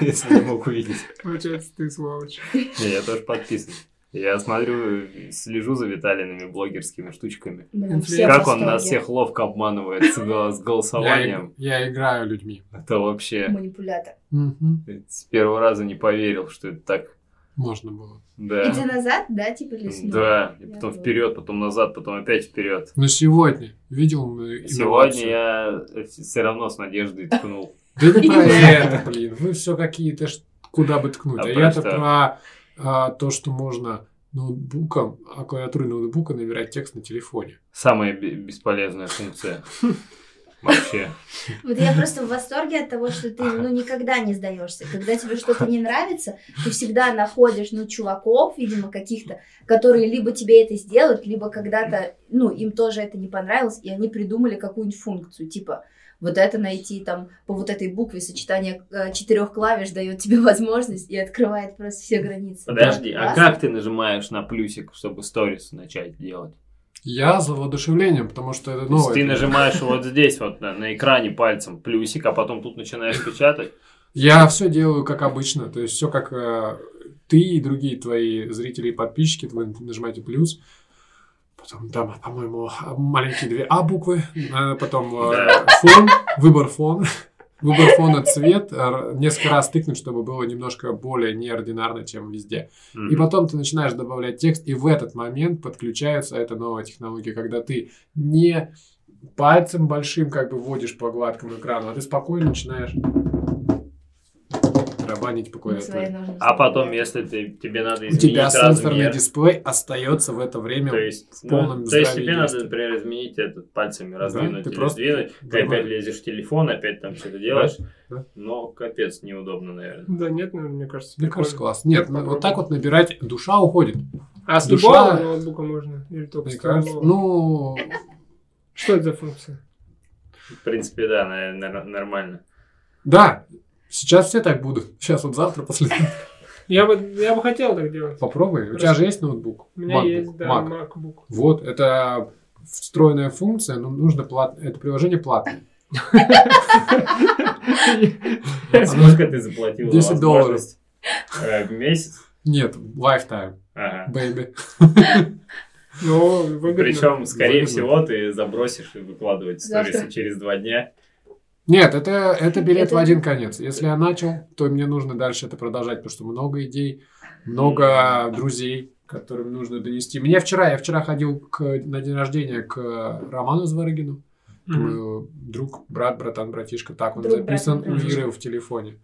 Speaker 1: если не мог увидеть.
Speaker 2: Получается, ты сволочь. *laughs*
Speaker 1: Не, я тоже подписан. Я смотрю, слежу за Виталиными блогерскими штучками.
Speaker 4: Блин.
Speaker 1: Как он нас всех ловко обманывает с, с
Speaker 3: Я,
Speaker 1: голосованием.
Speaker 3: я играю людьми.
Speaker 1: Это вообще...
Speaker 4: Манипулятор.
Speaker 3: Мгм.
Speaker 1: С первого раза не поверил, что это так.
Speaker 3: Можно было.
Speaker 1: Да.
Speaker 4: И ты назад, да, типа, листнул?
Speaker 1: Да, и
Speaker 4: Я
Speaker 1: потом
Speaker 4: тоже.
Speaker 1: вперед, потом назад, потом опять вперед.
Speaker 3: Но сегодня видел мы
Speaker 1: Сегодня я все равно с надеждой ткнул.
Speaker 3: Да *laughs* не про это, блин. Вы все какие-то ж- куда бы ткнуть.
Speaker 1: А
Speaker 3: А
Speaker 1: про
Speaker 3: я-то про а, то, что можно ноутбуком, а клавиатурой ноутбука набирать текст на телефоне.
Speaker 1: Самая бе- бесполезная функция. *laughs* Вообще.
Speaker 4: Вот я просто в восторге от того, что ты, ну, никогда не сдаешься. Когда тебе что-то не нравится, ты всегда находишь, ну, чуваков, видимо, каких-то, которые либо тебе это сделают, либо когда-то, ну, им тоже это не понравилось, и они придумали какую-нибудь функцию, типа, вот это найти там по вот этой букве сочетание э, четырех клавиш дает тебе *laughs* возможность и открывает просто все границы.
Speaker 1: Подожди, а
Speaker 4: Классно.
Speaker 1: как ты нажимаешь на плюсик, чтобы сторис начать делать?
Speaker 3: Я за воодушевлением, потому что это
Speaker 1: То есть
Speaker 3: новое.
Speaker 1: ты нажимаешь вот здесь вот на, на экране пальцем плюсик, а потом тут начинаешь печатать.
Speaker 3: Я все делаю как обычно. То есть все как э, ты и другие твои зрители и подписчики. Вы нажимаете плюс. Потом там, по-моему, маленькие две А буквы. э, Потом э, фон, выбор фон. Выбор фона цвет. Несколько раз тыкнуть, чтобы было немножко более неординарно, чем везде. И
Speaker 1: Мгм.
Speaker 3: потом ты начинаешь добавлять текст, и в этот момент подключается эта новая технология, когда ты не пальцем большим как бы вводишь по гладкому экрану, а ты спокойно начинаешь по
Speaker 4: свои
Speaker 3: клавиатуре.
Speaker 4: нужные
Speaker 1: А потом, если ты, тебе надо
Speaker 3: У
Speaker 1: изменить
Speaker 3: тебя сенсорный
Speaker 1: размер,
Speaker 3: дисплей остается в это время.
Speaker 1: то есть,
Speaker 3: в полном
Speaker 1: ну, то есть тебе надо, например, изменить этот пальцами, раздвинуть
Speaker 3: ты
Speaker 1: или
Speaker 3: просто
Speaker 1: сдвинуть, ты опять лезешь в телефон, опять там что-то делаешь,
Speaker 3: да.
Speaker 1: но капец неудобно, наверное.
Speaker 2: Да нет, наверное, мне кажется.
Speaker 3: Мне кажется, классно. Нет, ну, вот
Speaker 2: попробую.
Speaker 3: так вот набирать, душа уходит.
Speaker 2: А с
Speaker 3: душа-
Speaker 2: любого ноутбука можно? Или только с
Speaker 3: ну,
Speaker 2: Что это за функция?
Speaker 1: В принципе, да, наверное, нормально.
Speaker 3: да, сейчас все так будут. Сейчас вот завтра, после
Speaker 2: Я бы, я бы хотел так делать.
Speaker 3: попробуй. У
Speaker 2: Хорошо.
Speaker 3: тебя же есть ноутбук?
Speaker 2: У меня
Speaker 3: MacBook,
Speaker 2: есть, да,
Speaker 3: Mac.
Speaker 2: MacBook.
Speaker 3: Вот, это встроенная функция, но нужно платно. Это приложение платное.
Speaker 1: Сколько ты заплатил
Speaker 3: 10
Speaker 1: за возможность? Э, В месяц?
Speaker 3: Нет, lifetime, baby.
Speaker 2: Ну, выгодно.
Speaker 1: Причем, скорее
Speaker 3: Выгодно.
Speaker 1: всего, ты забросишь и выкладывать сторисы через два дня.
Speaker 3: Нет, это, это билет
Speaker 4: Это-
Speaker 3: в один конец. Если я начал, то мне нужно дальше это продолжать, потому что много идей, много друзей, которым нужно донести. Мне вчера, я вчера ходил к, на день рождения к Роману Зварыгину. Мой друг, брат, братан, братишка, так он
Speaker 4: Друг,
Speaker 3: записан
Speaker 4: братан,
Speaker 3: у. Иры в телефоне.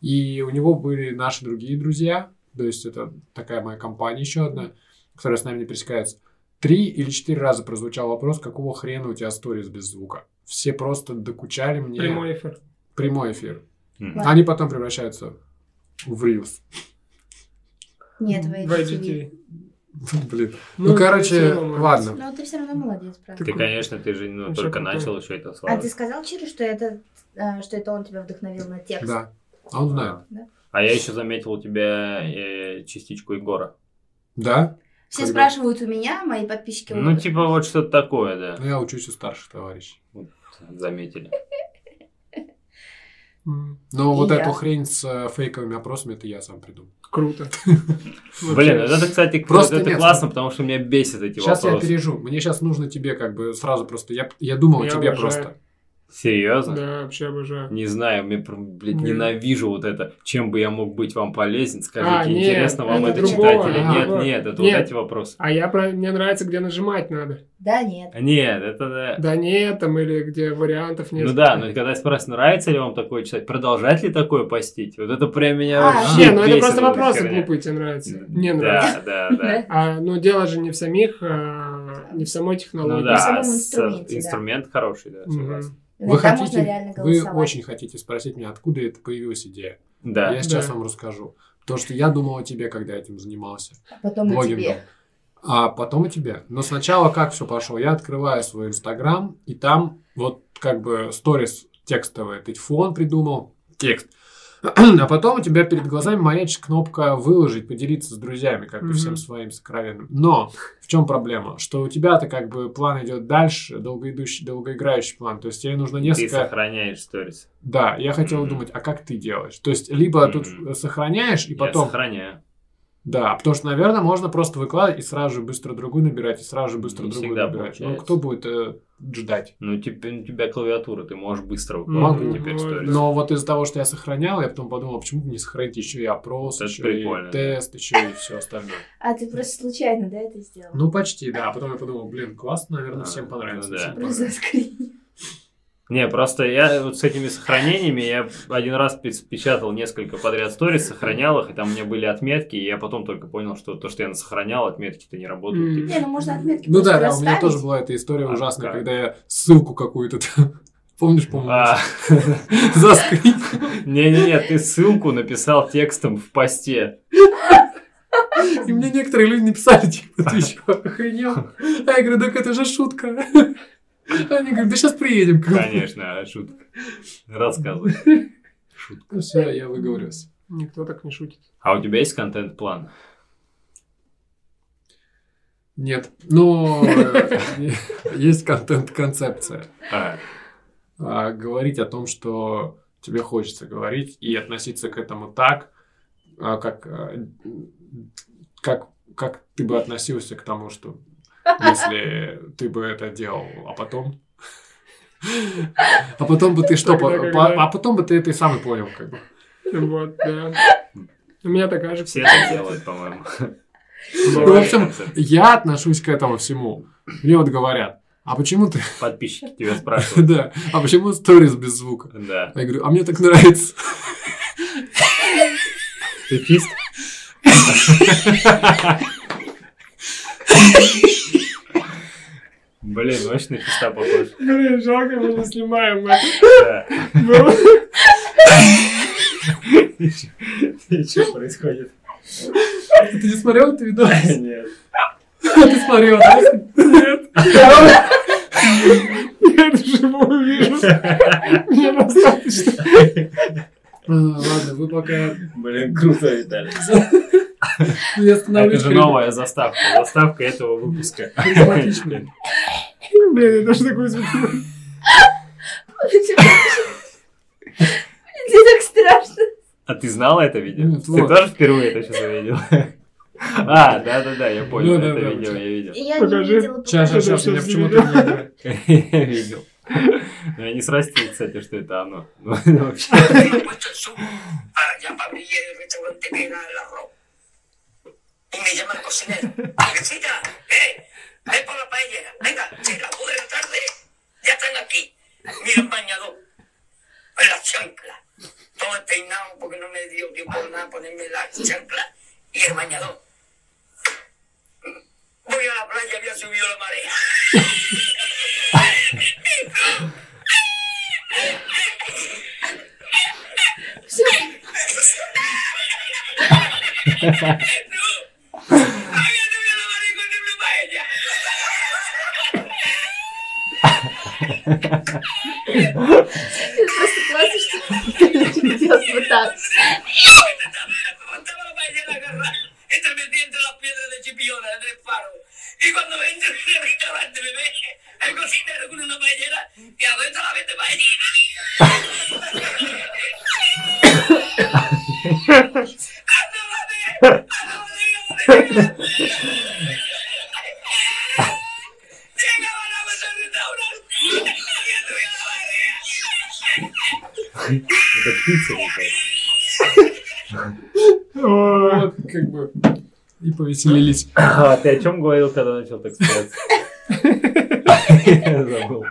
Speaker 3: И у него были наши другие друзья, то есть это такая моя компания еще одна, которая с нами не пересекается. Три или четыре раза прозвучал вопрос, какого хрена у тебя сторис без звука. Все просто докучали мне.
Speaker 2: Прямой эфир.
Speaker 3: Прямой эфир.
Speaker 1: Мгм.
Speaker 3: Они потом превращаются в Reels.
Speaker 4: Нет, в IGTV.
Speaker 2: IGTV.
Speaker 3: Блин. Ну, короче,
Speaker 2: равно молодец.
Speaker 3: ладно.
Speaker 4: Но ты все равно молодец, правда.
Speaker 1: Ты, конечно, ты же ну, только
Speaker 2: крутой.
Speaker 1: начал еще это
Speaker 4: А
Speaker 1: слава.
Speaker 4: ты сказал Чире, что это, э, что это он тебя вдохновил на текст?
Speaker 3: Да. А он знает.
Speaker 1: А я еще заметил у тебя э, частичку Егора.
Speaker 3: Да?
Speaker 4: Все
Speaker 3: Когда?
Speaker 4: спрашивают у меня, мои подписчики.
Speaker 1: Ну, типа вот что-то такое, да.
Speaker 3: Ну, я учусь у старших товарищей.
Speaker 1: Заметили. *laughs*
Speaker 2: М,
Speaker 3: Но
Speaker 4: И
Speaker 3: вот
Speaker 4: я.
Speaker 3: эту хрень с э, фейковыми опросами, это я сам придумал.
Speaker 2: Круто. *laughs*
Speaker 1: Блин, это, кстати,
Speaker 3: Просто
Speaker 1: это классно, потому что меня бесит эти
Speaker 3: Сейчас я
Speaker 1: вопросы.
Speaker 3: опережу. Мне сейчас нужно тебе как бы сразу просто... Я, думал о тебе просто.
Speaker 1: Серьезно?
Speaker 2: Да, вообще обожаю.
Speaker 1: Не знаю, мне, блядь,
Speaker 2: Не.
Speaker 1: ненавижу вот это. Чем бы я мог быть вам полезен? Скажите,
Speaker 2: А, нет,
Speaker 1: интересно вам
Speaker 2: это
Speaker 1: это читать или
Speaker 3: это
Speaker 1: нет? Нет, это
Speaker 2: Нет.
Speaker 1: вот эти вопросы.
Speaker 2: А я про... мне нравится, где нажимать надо.
Speaker 4: Да, нет.
Speaker 1: Нет, это да.
Speaker 2: Да нет, там или где вариантов нет.
Speaker 1: Ну да, но когда спрашивают, нравится ли вам такое читать, продолжать ли такое постить, вот это прям меня
Speaker 4: А,
Speaker 1: вообще
Speaker 2: Не, ну это просто вопросы
Speaker 1: херня.
Speaker 2: глупые тебе нравятся. Мне нравится.
Speaker 1: Да, да, да. *laughs*
Speaker 2: А, ну дело же не в самих, а, не в самой технологии.
Speaker 1: Ну да, а инструмент хороший, да, согласен.
Speaker 4: Иногда
Speaker 3: Вы хотите,
Speaker 4: реально
Speaker 3: вы очень хотите спросить меня, откуда это появилась идея.
Speaker 1: Да.
Speaker 3: Я сейчас
Speaker 2: Да.
Speaker 3: вам расскажу. То, что я думал о тебе, когда этим занимался.
Speaker 4: А потом
Speaker 3: блогингом.
Speaker 4: тебе.
Speaker 3: А потом и тебе. Но сначала как все пошло? Я открываю свой инстаграм, и там вот как бы сторис текстовый, ты фон придумал, текст. А потом у тебя перед глазами маячит кнопка «Выложить», «Поделиться с друзьями», как бы всем своим сокровенным. Но в чем проблема? Что у тебя-то как бы план идет дальше, долгоидущий, долгоиграющий план. То есть тебе нужно
Speaker 1: Ты
Speaker 3: несколько...
Speaker 1: сохраняешь сторис.
Speaker 3: Да, я хотел думать, а как ты делаешь? То есть либо тут сохраняешь, и
Speaker 1: Я
Speaker 3: потом...
Speaker 1: сохраняю.
Speaker 3: Да, потому что, наверное, можно просто выкладывать и сразу же быстро другую набирать, и сразу же быстро
Speaker 1: Не
Speaker 3: другую набирать. Ну,
Speaker 1: получается.
Speaker 3: кто будет э, ждать?
Speaker 1: Ну, теперь у тебя клавиатура, ты можешь быстро
Speaker 3: Могу.
Speaker 1: выкладывать теперь
Speaker 2: Можно.
Speaker 1: сторис.
Speaker 3: Но вот из-за того, что я сохранял, я потом подумал, почему бы не сохранить еще и опрос,
Speaker 1: Это
Speaker 3: еще
Speaker 1: прикольно,
Speaker 3: и тест, еще и все остальное.
Speaker 4: А ты просто случайно, да, это сделал?
Speaker 3: Ну, почти, да. А потом я подумал, блин, классно, наверное,
Speaker 1: А,
Speaker 3: всем понравится.
Speaker 1: ну да.
Speaker 3: всем
Speaker 4: Просто
Speaker 3: понравится.
Speaker 1: Не, просто я вот с этими сохранениями, я один раз печатал несколько подряд сторис, сохранял их, и там у меня были отметки, и я потом только понял, что то, что я сохранял, отметки-то не работают. Типа.
Speaker 4: Не, ну можно отметки
Speaker 3: Ну да, да, у меня тоже была эта история
Speaker 1: А,
Speaker 3: ужасная,
Speaker 1: как?
Speaker 3: когда я ссылку какую-то *laughs* помнишь, по-моему,
Speaker 1: А, *laughs*
Speaker 3: заскрин.
Speaker 1: Не-не-не, ты ссылку написал текстом в посте.
Speaker 3: И мне некоторые люди написали, типа, ты что, охренел? А я говорю, так это же шутка. Они говорят, да сейчас приедем.
Speaker 1: Конечно, шутка. Рассказывай. *laughs*
Speaker 3: Ну все, я выговорился.
Speaker 2: Никто так не шутит.
Speaker 1: А у тебя есть контент-план?
Speaker 3: Нет, но э, *laughs* есть контент-концепция.
Speaker 1: А,
Speaker 3: А, Говорить о том, что тебе хочется говорить, и относиться к этому так, а, как, э, как, как ты бы относился к тому, что если ты бы это делал, а потом... А потом бы ты что... А потом бы ты это и сам и понял, как бы.
Speaker 2: Вот, да. *laughs* У меня такая же.
Speaker 1: все это делают, по-моему.
Speaker 3: Ну, в общем, я отношусь к этому всему. Мне вот говорят, а почему ты...
Speaker 1: Подписчики тебя *laughs* спрашивают.
Speaker 3: Да, а почему сторис без звука?
Speaker 1: Да.
Speaker 3: Я говорю, а мне так нравится.
Speaker 1: Ты фист? *laughs* Блин, очень на фиста похож.
Speaker 2: Блин, жалко, мы не снимаем это.
Speaker 1: Что происходит?
Speaker 3: Ты не смотрел это видос?
Speaker 1: Нет.
Speaker 3: Ты смотрел, да?
Speaker 2: Нет. Я это живую вижу. Мне достаточно.
Speaker 3: А, Ладно, вы пока...
Speaker 1: Блин, круто, Виталий. *laughs* Это же новая заставка. Заставка этого выпуска.
Speaker 2: Блин, я даже такой звук.
Speaker 4: Тебе так страшно.
Speaker 1: А ты знала это видео? Ты тоже впервые это сейчас увидел? *laughs* А, да-да-да, я понял,
Speaker 3: Да, да,
Speaker 1: это
Speaker 3: да,
Speaker 1: видео, я видел.
Speaker 4: Я
Speaker 2: Покажи.
Speaker 4: не видела.
Speaker 3: Сейчас, сейчас, сейчас, меня почему-то
Speaker 2: видео.
Speaker 3: не. *laughs*
Speaker 1: Я видел. Но я не срастил, кстати, что это оно. Ну, вообще.
Speaker 5: Y me llama el cocinero. Visita, eh, ven por la paellera. Venga, si las dos de la tarde ya están aquí. Mira el bañador. En las chanclas. Todo peinado porque no me dio tiempo de nada ponerme las chanclas y el bañador. Voy a la playa, había subido la marea. Había *laughs* subido la marea con el paella.
Speaker 4: Это просто классно, что ты делать вот так.
Speaker 5: Levantaba la paella en la garra, entre metí entre las piedras de chipiona del faro. Y cuando entro en el restaurante me ve el cocinero con una paellera y adentro la vende paellera.
Speaker 3: И повеселились. *laughs*
Speaker 1: А ты о чем говорил, когда начал так? Я *laughs* забыл.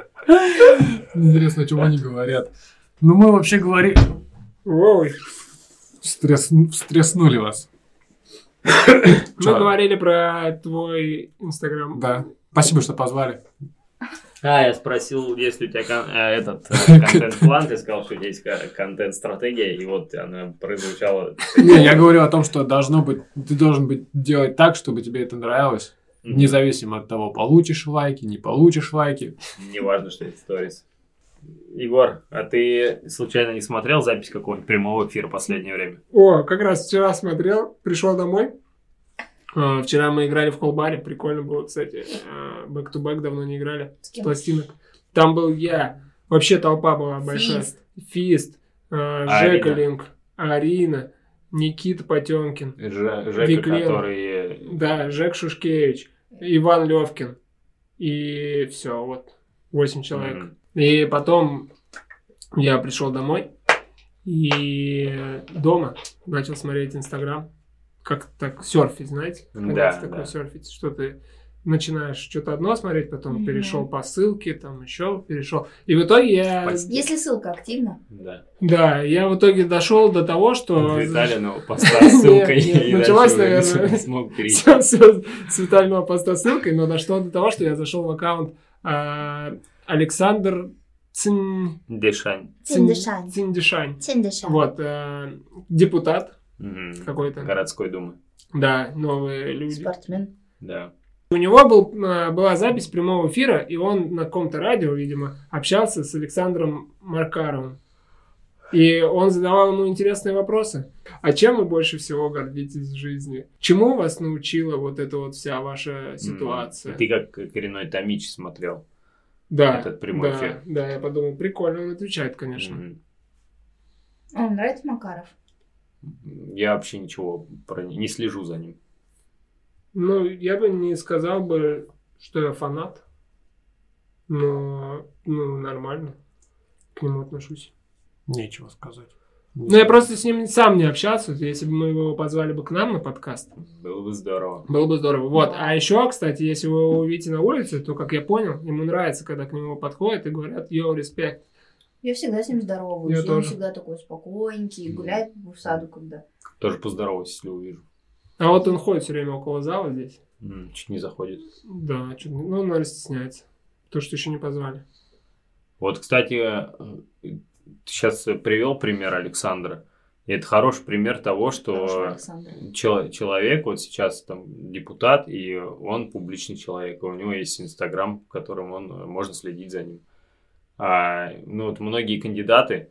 Speaker 3: Интересно, о чем они говорят. Ну, мы вообще говорили...
Speaker 2: Ой.
Speaker 3: Стресн- Встряснули вас.
Speaker 2: Мы говорили про твой инстаграм.
Speaker 3: Да. Спасибо, что позвали.
Speaker 1: А, я спросил, есть ли у тебя кон- э, этот э, *laughs* контент-план, ты сказал, что у тебя есть ко- контент-стратегия, и вот она прозвучала.
Speaker 3: Не, я говорю о том, что должно быть, ты должен быть делать так, чтобы тебе это нравилось, независимо от того, получишь лайки, не получишь лайки.
Speaker 1: Неважно, что это сторис. Егор, а ты случайно не смотрел запись какого-нибудь прямого эфира в последнее время?
Speaker 2: О, как раз вчера смотрел, пришел домой. А, Вчера мы играли в колбаре, прикольно было, кстати. Back to back давно не играли.
Speaker 4: С
Speaker 2: С пластинок. Там был я. Вообще толпа была большая.
Speaker 4: Фист.
Speaker 2: Фист, а,
Speaker 1: Арина.
Speaker 2: Жека Линк, Арина, Никита Потемкин.
Speaker 1: Ж- Жека,
Speaker 2: Виклен.
Speaker 1: который...
Speaker 2: Да, Жек Шушкевич, Иван Левкин. И все, вот. Восемь человек.
Speaker 1: м,
Speaker 2: И потом я пришел домой и дома начал смотреть Инстаграм. Как так серфить, знаете? Когда
Speaker 1: Да,
Speaker 2: ты такой
Speaker 1: да.
Speaker 2: серфить, что ты начинаешь что-то одно смотреть, потом
Speaker 4: Мгм.
Speaker 2: перешел по ссылке, там еще перешел. И в итоге я...
Speaker 4: Если ссылка активна.
Speaker 1: Да.
Speaker 2: Да, я в итоге дошел до того, что...
Speaker 1: Виталиного *laughs* поста с ссылкой.
Speaker 2: Началось, наверное,
Speaker 1: смог *laughs*
Speaker 2: с Витального поста ссылкой, но дошло до того, что я зашел в аккаунт а, Александр Цин...
Speaker 1: Дешань.
Speaker 4: Циндышань.
Speaker 2: Циндишань.
Speaker 4: Циндышань.
Speaker 2: Вот, э, депутат
Speaker 1: Мгм.
Speaker 2: какой-то.
Speaker 1: Городской думы.
Speaker 2: Да, новые люди.
Speaker 4: Спортсмен.
Speaker 1: Да.
Speaker 2: У него был, э, была запись прямого эфира, и он на каком-то радио, видимо, общался с Александром Маркаровым. И он задавал ему интересные вопросы. А чем вы больше всего гордитесь в жизни? Чему вас научила вот эта вот вся ваша ситуация?
Speaker 1: М, Ты как коренной Томич смотрел.
Speaker 2: да,
Speaker 1: этот прямой
Speaker 2: да,
Speaker 1: эфир.
Speaker 2: Да, я подумал, прикольно он отвечает, конечно.
Speaker 1: М.
Speaker 4: Вам нравится Макаров?
Speaker 1: Я вообще ничего про не не слежу за ним.
Speaker 2: Ну, я бы не сказал бы, что я фанат, но ну, нормально к нему отношусь.
Speaker 3: Нечего сказать.
Speaker 2: Ну, я просто с ним сам не общался. Если бы мы его позвали бы к нам на подкаст,
Speaker 1: Было бы здорово.
Speaker 2: было бы здорово. Вот. А еще, кстати, если вы его увидите на улице, то, как я понял, ему нравится, когда к нему подходят и говорят «Йоу, респект».
Speaker 4: Я всегда с ним здороваюсь.
Speaker 2: Я
Speaker 4: он
Speaker 2: тоже.
Speaker 4: всегда такой спокойненький, гуляет в саду, когда.
Speaker 1: Тоже поздороваюсь, если увижу.
Speaker 2: А вот он ходит все время около зала здесь.
Speaker 1: М, Чуть не заходит.
Speaker 2: Да, чё- ну, он, наверное, стесняется. То, что еще не позвали.
Speaker 1: Вот, кстати, э, ты сейчас привел пример Александра. И это хороший пример того, что чел- человек, вот сейчас там депутат, и он публичный человек, и у него есть Инстаграм, в котором он, э, можно следить за ним. А, ну, вот многие кандидаты,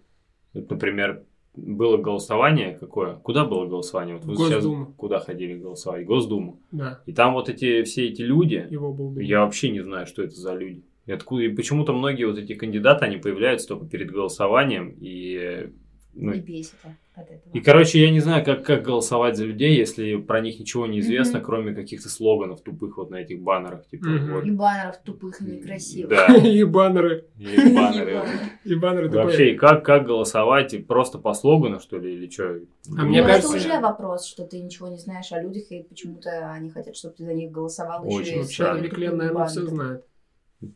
Speaker 1: вот, например, было голосование какое? Куда было голосование? Вот вы сейчас куда ходили голосовать? Госдуму.
Speaker 2: Да,
Speaker 1: И там вот эти все эти люди,
Speaker 2: его был бы.
Speaker 1: я вообще не знаю, что это за люди. И откуда и почему-то многие вот эти кандидаты, они появляются только перед голосованием и ну,
Speaker 4: И бесит от этого.
Speaker 1: и, короче, я не знаю, как, как голосовать за людей, если про них ничего не известно,
Speaker 4: Мгм.
Speaker 1: кроме каких-то слоганов тупых вот на этих баннерах. Типа,
Speaker 2: Мгм.
Speaker 1: вот.
Speaker 4: И баннеров тупых и некрасивых.
Speaker 1: Да, *laughs*
Speaker 2: И баннеры.
Speaker 1: и баннеры.
Speaker 2: И баннеры
Speaker 1: Вообще, и как, как голосовать? И Просто по слогану, что ли, или что?
Speaker 2: А мне кажется-
Speaker 4: это уже вопрос, что ты ничего не знаешь о людях, и почему-то они хотят, чтобы ты за них голосовал.
Speaker 1: Очень
Speaker 2: Виклен,
Speaker 4: тупые
Speaker 2: наверное, все знает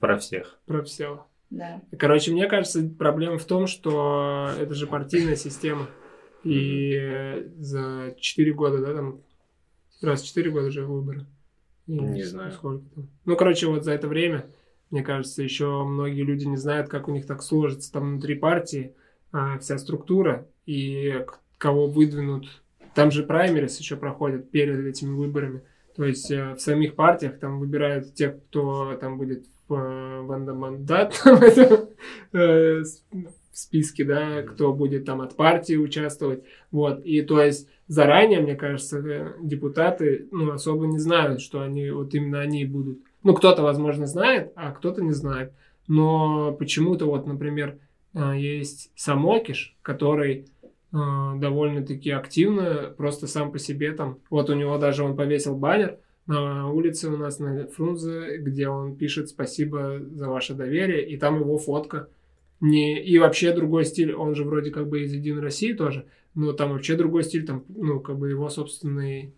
Speaker 1: Про всех.
Speaker 2: про все.
Speaker 4: Да.
Speaker 2: Короче, мне кажется, проблема в том, что это же партийная система. И за 4 года, да, там, раз в 4 года же выборы. И
Speaker 1: Не знаю.
Speaker 2: Сколько там. Ну, короче, вот за это время, мне кажется, еще многие люди не знают, как у них так сложится там внутри партии а, вся структура и кого выдвинут. Там же праймерис еще проходят перед этими выборами. То есть э, в самих партиях там выбирают тех, кто там будет в *laughs* э, вандомандатном этом, э, в списке, да, кто будет там от партии участвовать. Вот. И то есть заранее, мне кажется, э, депутаты ну, особо не знают, что они вот именно они будут. Ну, кто-то, возможно, знает, а кто-то не знает. Но почему-то вот, например, э, есть Самокиш, который довольно-таки активно, просто сам по себе там. Вот у него даже он повесил баннер на улице у нас на Фрунзе, где он пишет спасибо за ваше доверие, и там его фотка. Не, и вообще другой стиль, он же вроде как бы из Единой России тоже, но там вообще другой стиль, там, ну, как бы его собственный,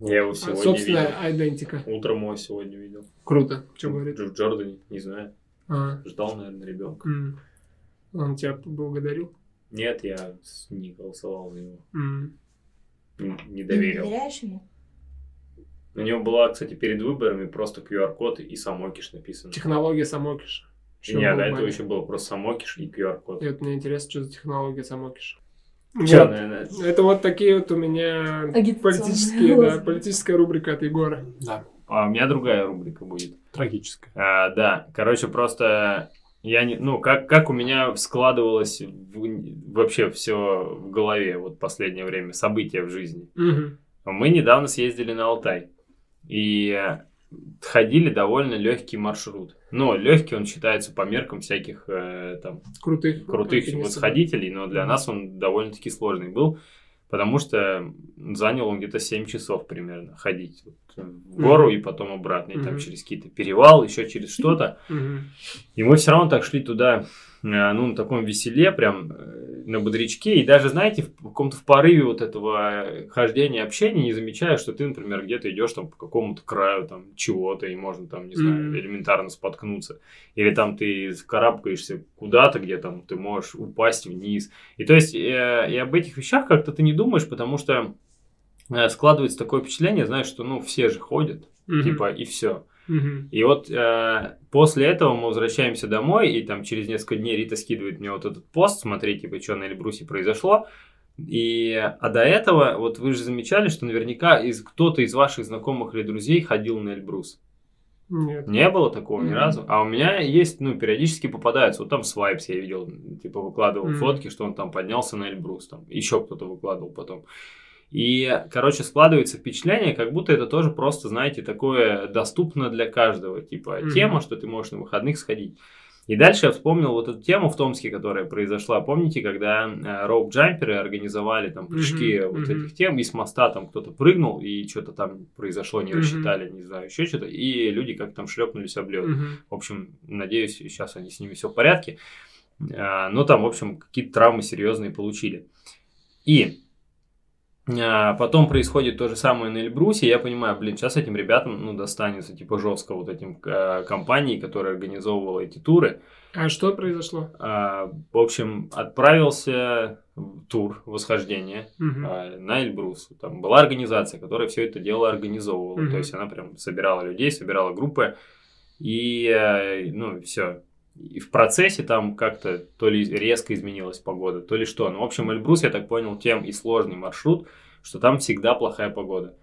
Speaker 1: Я его сегодня
Speaker 2: собственная
Speaker 1: видел.
Speaker 2: айдентика.
Speaker 1: Утром его сегодня видел.
Speaker 2: Круто. Что говорит?
Speaker 1: В Джордане, не знаю.
Speaker 2: А,
Speaker 1: Ждал, наверное, ребенка.
Speaker 2: м. Он тебя поблагодарил?
Speaker 1: Нет, я не голосовал за него.
Speaker 2: М.
Speaker 1: Не, не
Speaker 4: Ты не
Speaker 1: доверил.
Speaker 4: доверяешь ему?
Speaker 1: У него была, кстати, перед выборами просто QR-код и самокиш написано.
Speaker 2: Технология Самокиша.
Speaker 1: И
Speaker 2: Ещё
Speaker 1: Нет, до этого
Speaker 2: баннер.
Speaker 1: еще было просто самокиш и QR-код.
Speaker 2: И вот мне интересно, что за технология Самокиша.
Speaker 1: Чё,
Speaker 2: Вот.
Speaker 1: наверное,
Speaker 2: Это вот такие вот у меня политические, да, политическая рубрика от Егора.
Speaker 3: Да,
Speaker 1: А у меня другая рубрика будет.
Speaker 3: трагическое.
Speaker 1: А, да, короче, просто я не, ну, как, как у меня складывалось в- вообще все в голове вот последнее время, события в жизни.
Speaker 2: Мгм.
Speaker 1: Мы недавно съездили на Алтай и ходили довольно легкий маршрут. Но легкий он считается по меркам всяких э, там
Speaker 2: Крутых.
Speaker 1: крутых
Speaker 2: альпинистов.
Speaker 1: восходителей, но для нас он довольно-таки сложный был, потому что занял он где-то 7 часов примерно ходить вот, в гору и потом обратно, и там
Speaker 2: Мгм.
Speaker 1: через какие-то перевал, еще через что-то.
Speaker 2: Мгм.
Speaker 1: И мы все равно так шли туда, ну, на таком веселе, прям э, на бодрячке. И даже, знаете, в каком-то в порыве вот этого э, хождения, общения не замечаешь, что ты, например, где-то идешь там по какому-то краю там чего-то, и можно там, не знаю,
Speaker 2: Мгм.
Speaker 1: элементарно споткнуться. Или там ты карабкаешься куда-то, где там ты можешь упасть вниз. И то есть, э, и об этих вещах как-то ты не думаешь, потому что э, складывается такое впечатление, знаешь, что, ну, все же ходят,
Speaker 2: Мгм.
Speaker 1: типа, и все. И вот э, после этого мы возвращаемся домой, и там через несколько дней Рита скидывает мне вот этот пост, смотреть, типа, что на Эльбрусе произошло. И, а до этого, вот вы же замечали, что наверняка из, кто-то из ваших знакомых или друзей ходил на Эльбрус.
Speaker 2: Нет.
Speaker 1: Не было такого ни
Speaker 4: Мгм.
Speaker 1: разу. А у меня есть, ну, периодически попадаются. Вот там Свайпс я видел, типа, выкладывал
Speaker 2: Мгм.
Speaker 1: фотки, что он там поднялся на Эльбрус. Там еще кто-то выкладывал потом. И, короче, складывается впечатление, как будто это тоже просто, знаете, такое доступно для каждого, типа,
Speaker 2: Мгм.
Speaker 1: тема, что ты можешь на выходных сходить. И дальше я вспомнил вот эту тему в Томске, которая произошла. Помните, когда э, роуп-джамперы организовали там прыжки
Speaker 2: Мгм,
Speaker 1: вот
Speaker 2: мгм.
Speaker 1: этих тем, и с моста там кто-то прыгнул, и что-то там произошло, не
Speaker 2: Мгм.
Speaker 1: рассчитали, не знаю, еще что-то, и люди как там шлепнулись об лед.
Speaker 2: Мгм.
Speaker 1: В общем, надеюсь, сейчас они с ними все в порядке. А, но там, в общем, какие-то травмы серьезные получили. И а, потом происходит то же самое на Эльбрусе. Я понимаю, блин, сейчас этим ребятам ну, достанется типа жестко вот этим э, компании, которая организовывала эти туры.
Speaker 2: А что произошло?
Speaker 1: А, в общем, отправился тур восхождения
Speaker 2: Мгм.
Speaker 1: а, на Эльбрус. Там была организация, которая все это дело организовывала.
Speaker 2: Мгм.
Speaker 1: То есть она прям собирала людей, собирала группы. И, э, ну, все. И в процессе там как-то то ли резко изменилась погода, то ли что. Ну, в общем, Эльбрус, я так понял, тем и сложный маршрут, что там всегда плохая погода.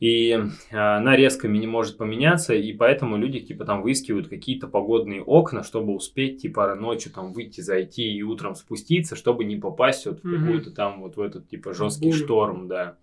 Speaker 1: И э, она резко не может поменяться, и поэтому люди типа там выискивают какие-то погодные окна, чтобы успеть типа ночью там выйти, зайти и утром спуститься, чтобы не попасть вот в какую-то там вот в этот типа жесткий шторм, да.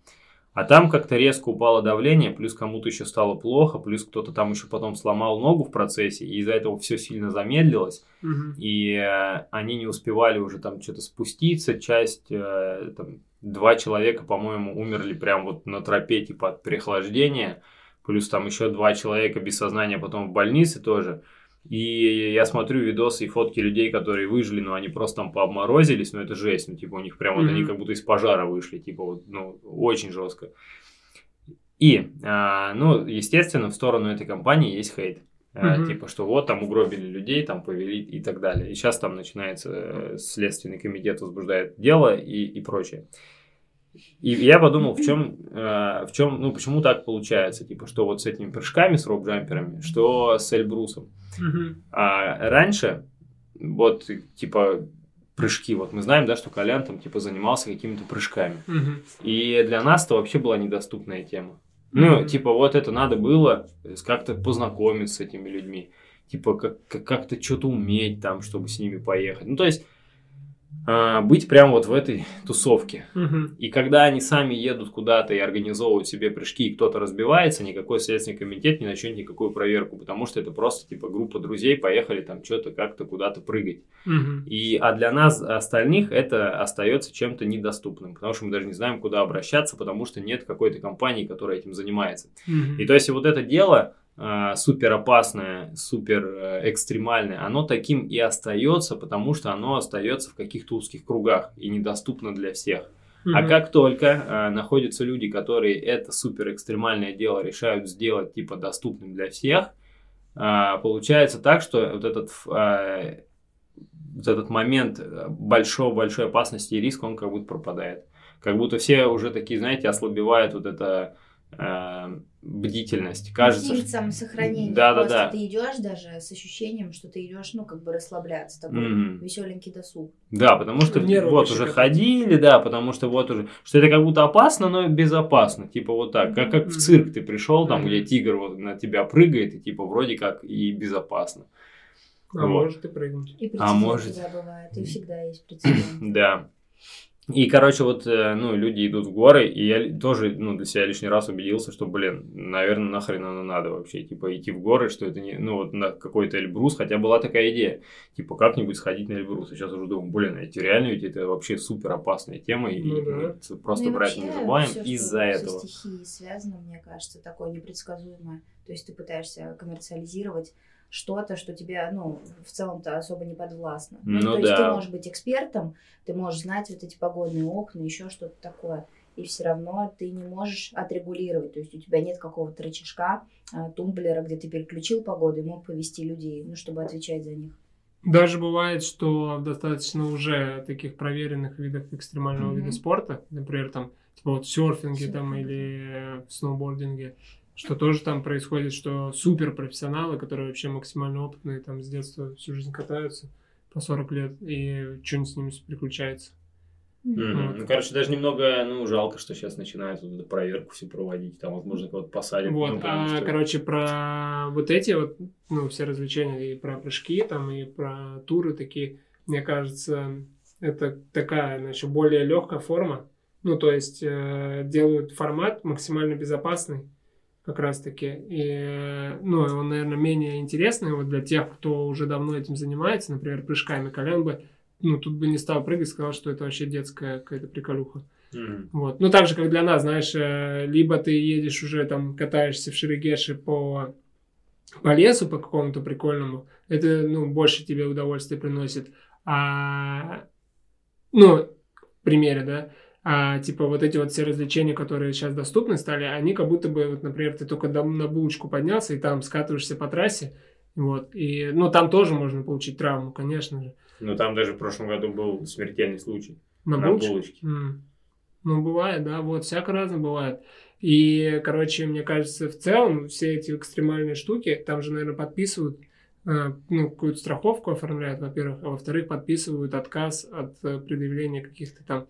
Speaker 1: А там как-то резко упало давление, плюс кому-то еще стало плохо, плюс кто-то там еще потом сломал ногу в процессе, и из-за этого все сильно замедлилось,
Speaker 2: Мгм.
Speaker 1: и э, они не успевали уже там что-то спуститься, часть, э, там, два человека, по-моему, умерли прям вот на тропе, типа, от переохлаждения, плюс там еще два человека без сознания потом в больнице тоже, и я смотрю видосы и фотки людей, которые выжили, но они просто там пообморозились, ну это жесть, ну типа у них прям вот они как будто из пожара вышли, типа вот, ну, очень жестко. И, а, ну, естественно, в сторону этой компании есть хейт. А,
Speaker 2: Мгм.
Speaker 1: Типа, что вот там угробили людей, там повели и так далее. И сейчас там начинается э, следственный комитет возбуждает дело и, и прочее. И я подумал, в чем, в чем, ну, почему так получается, типа, что вот с этими прыжками, с рок-джамперами, что с Эльбрусом. А раньше, вот, типа, прыжки, вот мы знаем, да, что Колян там, типа, занимался какими-то прыжками. И для нас это вообще была недоступная тема. Ну, типа, вот это надо было э, как-то познакомиться с этими людьми. Типа, как- как- как-то что-то уметь там, чтобы с ними поехать. Ну, то есть, быть прям вот в этой тусовке.
Speaker 2: Мгм.
Speaker 1: И когда они сами едут куда-то и организовывают себе прыжки, и кто-то разбивается, никакой следственный комитет не начнет никакую проверку, потому что это просто, типа, группа друзей поехали там что-то как-то куда-то прыгать.
Speaker 2: Мгм.
Speaker 1: И, а для нас, остальных, это остается чем-то недоступным, потому что мы даже не знаем, куда обращаться, потому что нет какой-то компании, которая этим занимается.
Speaker 2: Мгм.
Speaker 1: И то есть вот это дело а, супер опасное, супер э, экстремальное, оно таким и остается, потому что оно остается в каких-то узких кругах и недоступно для всех. А
Speaker 2: Мгм.
Speaker 1: как только а, находятся люди, которые это супер экстремальное дело решают сделать типа доступным для всех, а, получается так, что вот этот, а, вот этот момент большой-большой опасности и риска, он как будто пропадает. Как будто все уже такие, знаете, ослабевает вот эта а, бдительность. Кажется,
Speaker 4: Инстинкт
Speaker 1: что-
Speaker 4: самосохранения.
Speaker 1: Да-да-да.
Speaker 4: Просто ты идешь даже с ощущением, что ты идешь, ну, как бы расслабляться. Такой
Speaker 1: Мгм.
Speaker 4: веселенький досуг.
Speaker 1: Да, потому что
Speaker 2: Нервы
Speaker 1: вот уже ходили, да, потому что вот уже, что это как будто опасно, но безопасно, типа вот так, как, как в цирк ты пришел, там, где тигр вот на тебя прыгает, и типа вроде как и безопасно.
Speaker 2: А
Speaker 1: Вот.
Speaker 2: может и прыгнуть.
Speaker 4: И
Speaker 1: А может.
Speaker 4: всегда бывает. И всегда есть прецедент.
Speaker 1: Да. И, короче, вот, э, ну, люди идут в горы, и я тоже, ну, для себя лишний раз убедился, что, блин, наверное, нахрен оно надо вообще, типа, идти в горы, что это не, ну, вот на какой-то Эльбрус, хотя была такая идея, типа, как-нибудь сходить на Эльбрус, и сейчас уже думаю, блин, эти реально ведь это вообще супер опасная тема, и
Speaker 2: Ну да.
Speaker 1: ну, это просто
Speaker 4: Ну и
Speaker 1: брать не
Speaker 4: всё,
Speaker 1: из-за этого.
Speaker 4: Со стихией связано, мне кажется, такое непредсказуемое. То есть ты пытаешься коммерциализировать что-то, что тебе, ну, в целом-то особо не подвластно.
Speaker 1: Ну
Speaker 4: то есть ты
Speaker 1: да.
Speaker 4: можешь быть экспертом, ты можешь знать вот эти погодные окна, еще что-то такое. И все равно ты не можешь отрегулировать. То есть у тебя нет какого-то рычажка, а, тумблера, где ты переключил погоду и мог повести людей, ну, чтобы отвечать за них.
Speaker 2: Даже бывает, что достаточно уже таких проверенных видов экстремального
Speaker 4: Мгм.
Speaker 2: вида спорта, например, там, типа вот в серфинге там
Speaker 4: Серфинг,
Speaker 2: или э, в сноубординге, что тоже там происходит, что суперпрофессионалы, которые вообще максимально опытные, там с детства всю жизнь катаются по 40 лет, и что-нибудь с ними приключается. Вот.
Speaker 1: Ну, короче, даже немного, ну, жалко, что сейчас начинают вот эту проверку все проводить, там, возможно, кого-то посадят.
Speaker 2: Вот,
Speaker 1: ну, потому
Speaker 2: а,
Speaker 1: что-
Speaker 2: короче, про вот эти вот, ну, все развлечения, и про прыжки, там, и про туры такие, мне кажется, это такая, значит, более легкая форма. Ну, то есть, э, делают формат максимально безопасный, как раз-таки. И, э, ну, он, наверное, менее интересный вот для тех, кто уже давно этим занимается, например, прыжками. Колян бы, ну, тут бы не стал прыгать, сказал, что это вообще детская какая-то приколюха.
Speaker 1: Мгм.
Speaker 2: Вот. Ну, так же, как для нас, знаешь, э, либо ты едешь уже там, катаешься в Шерегеше по, по лесу, по какому-то прикольному, это, ну, больше тебе удовольствия приносит. А, ну, в примере, да, а, типа вот эти вот все развлечения, которые сейчас доступны стали, они как будто бы, вот, например, ты только на булочку поднялся и там скатываешься по трассе, вот, и, ну, там тоже можно получить травму, конечно же.
Speaker 1: Ну, там даже в прошлом году был смертельный случай.
Speaker 2: На,
Speaker 1: На
Speaker 2: булочке?
Speaker 1: булочке.
Speaker 2: М. Ну, бывает, да, вот, всяко разно бывает. И, короче, мне кажется, в целом все эти экстремальные штуки, там же, наверное, подписывают, э, ну, какую-то страховку оформляют, во-первых, а во-вторых, подписывают отказ от э, предъявления каких-то там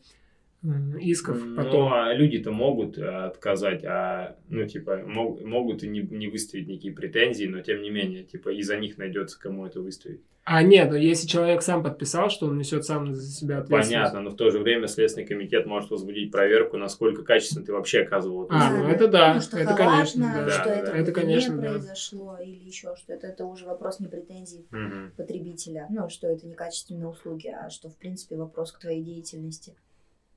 Speaker 2: исков потом.
Speaker 1: Ну, а люди-то могут э, отказать, а, ну, типа, мог- могут и не, не выставить никакие претензии, но тем не менее, типа, из-за них найдется, кому это выставить.
Speaker 2: А нет, но если человек сам подписал, что он несет сам за себя ответственность.
Speaker 1: Понятно, но в то же время Следственный комитет может возбудить проверку, насколько качественно ты вообще оказывал эту
Speaker 2: А, ну это да,
Speaker 4: Ну, что
Speaker 2: это
Speaker 4: халатно,
Speaker 2: конечно, да.
Speaker 4: что
Speaker 1: Да,
Speaker 4: это,
Speaker 1: да.
Speaker 2: Это,
Speaker 4: не
Speaker 2: конечно, да.
Speaker 4: произошло, или еще что-то. Это уже вопрос не претензий
Speaker 1: Мгм.
Speaker 4: потребителя. Ну, что это некачественные услуги, а что, в принципе, вопрос к твоей деятельности.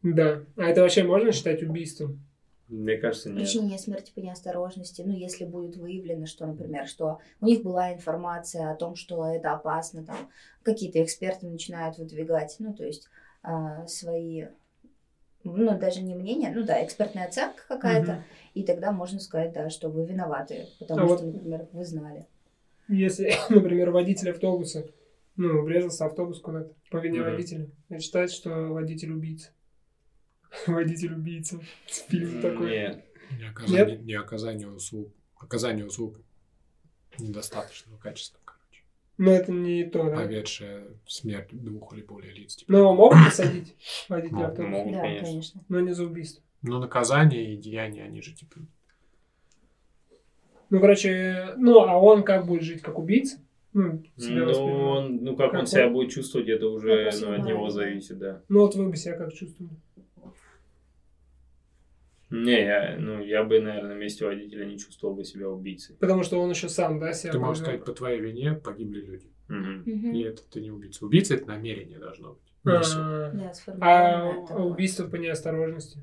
Speaker 2: Да. А это вообще можно считать убийством?
Speaker 1: Мне кажется, нет.
Speaker 4: Причинение смерти по неосторожности, ну, если будет выявлено, что, например, что у них была информация о том, что это опасно, там, какие-то эксперты начинают выдвигать, ну, то есть а, свои, ну, даже не мнение, ну, да, экспертная оценка какая-то,
Speaker 2: Мгм.
Speaker 4: и тогда можно сказать, да, что вы виноваты, потому
Speaker 2: А
Speaker 4: что,
Speaker 2: вот-
Speaker 4: например, вы знали.
Speaker 2: Если, *laughs* например, водитель автобуса, ну, врезался автобус куда-то по вине
Speaker 1: Мгм.
Speaker 2: водителя, это считается, что водитель убийца. *laughs* Водитель убийца. Фильм такой.
Speaker 1: Нет.
Speaker 3: Не оказание, не оказание услуг. Оказание услуг недостаточного качества, короче.
Speaker 2: Но это не то, да.
Speaker 3: Поведшее смерть двух или более лиц. Типа.
Speaker 2: Но могут посадить водителя автобуса,
Speaker 1: могут.
Speaker 4: да,
Speaker 1: конечно.
Speaker 4: конечно.
Speaker 2: но не за убийство.
Speaker 3: Но наказание и деяния, они же типа...
Speaker 2: Ну, короче, ну, а он как будет жить, как убийца? Ну, себя
Speaker 1: Ну, он, ну, как,
Speaker 2: Как
Speaker 1: он себя
Speaker 2: он?
Speaker 1: будет чувствовать, это уже ну, от него зависит, да.
Speaker 2: Ну, вот вы бы себя как чувствовали?
Speaker 1: Не, я, ну, я бы, наверное, на месте водителя не чувствовал бы себя убийцей.
Speaker 2: Потому что он еще сам, да, себя
Speaker 3: Ты можешь сказать, по твоей вине погибли люди.
Speaker 1: Мгм.
Speaker 4: Мгм.
Speaker 3: И это ты не убийца. Убийца это намерение должно быть. не
Speaker 2: А, А убийство по неосторожности?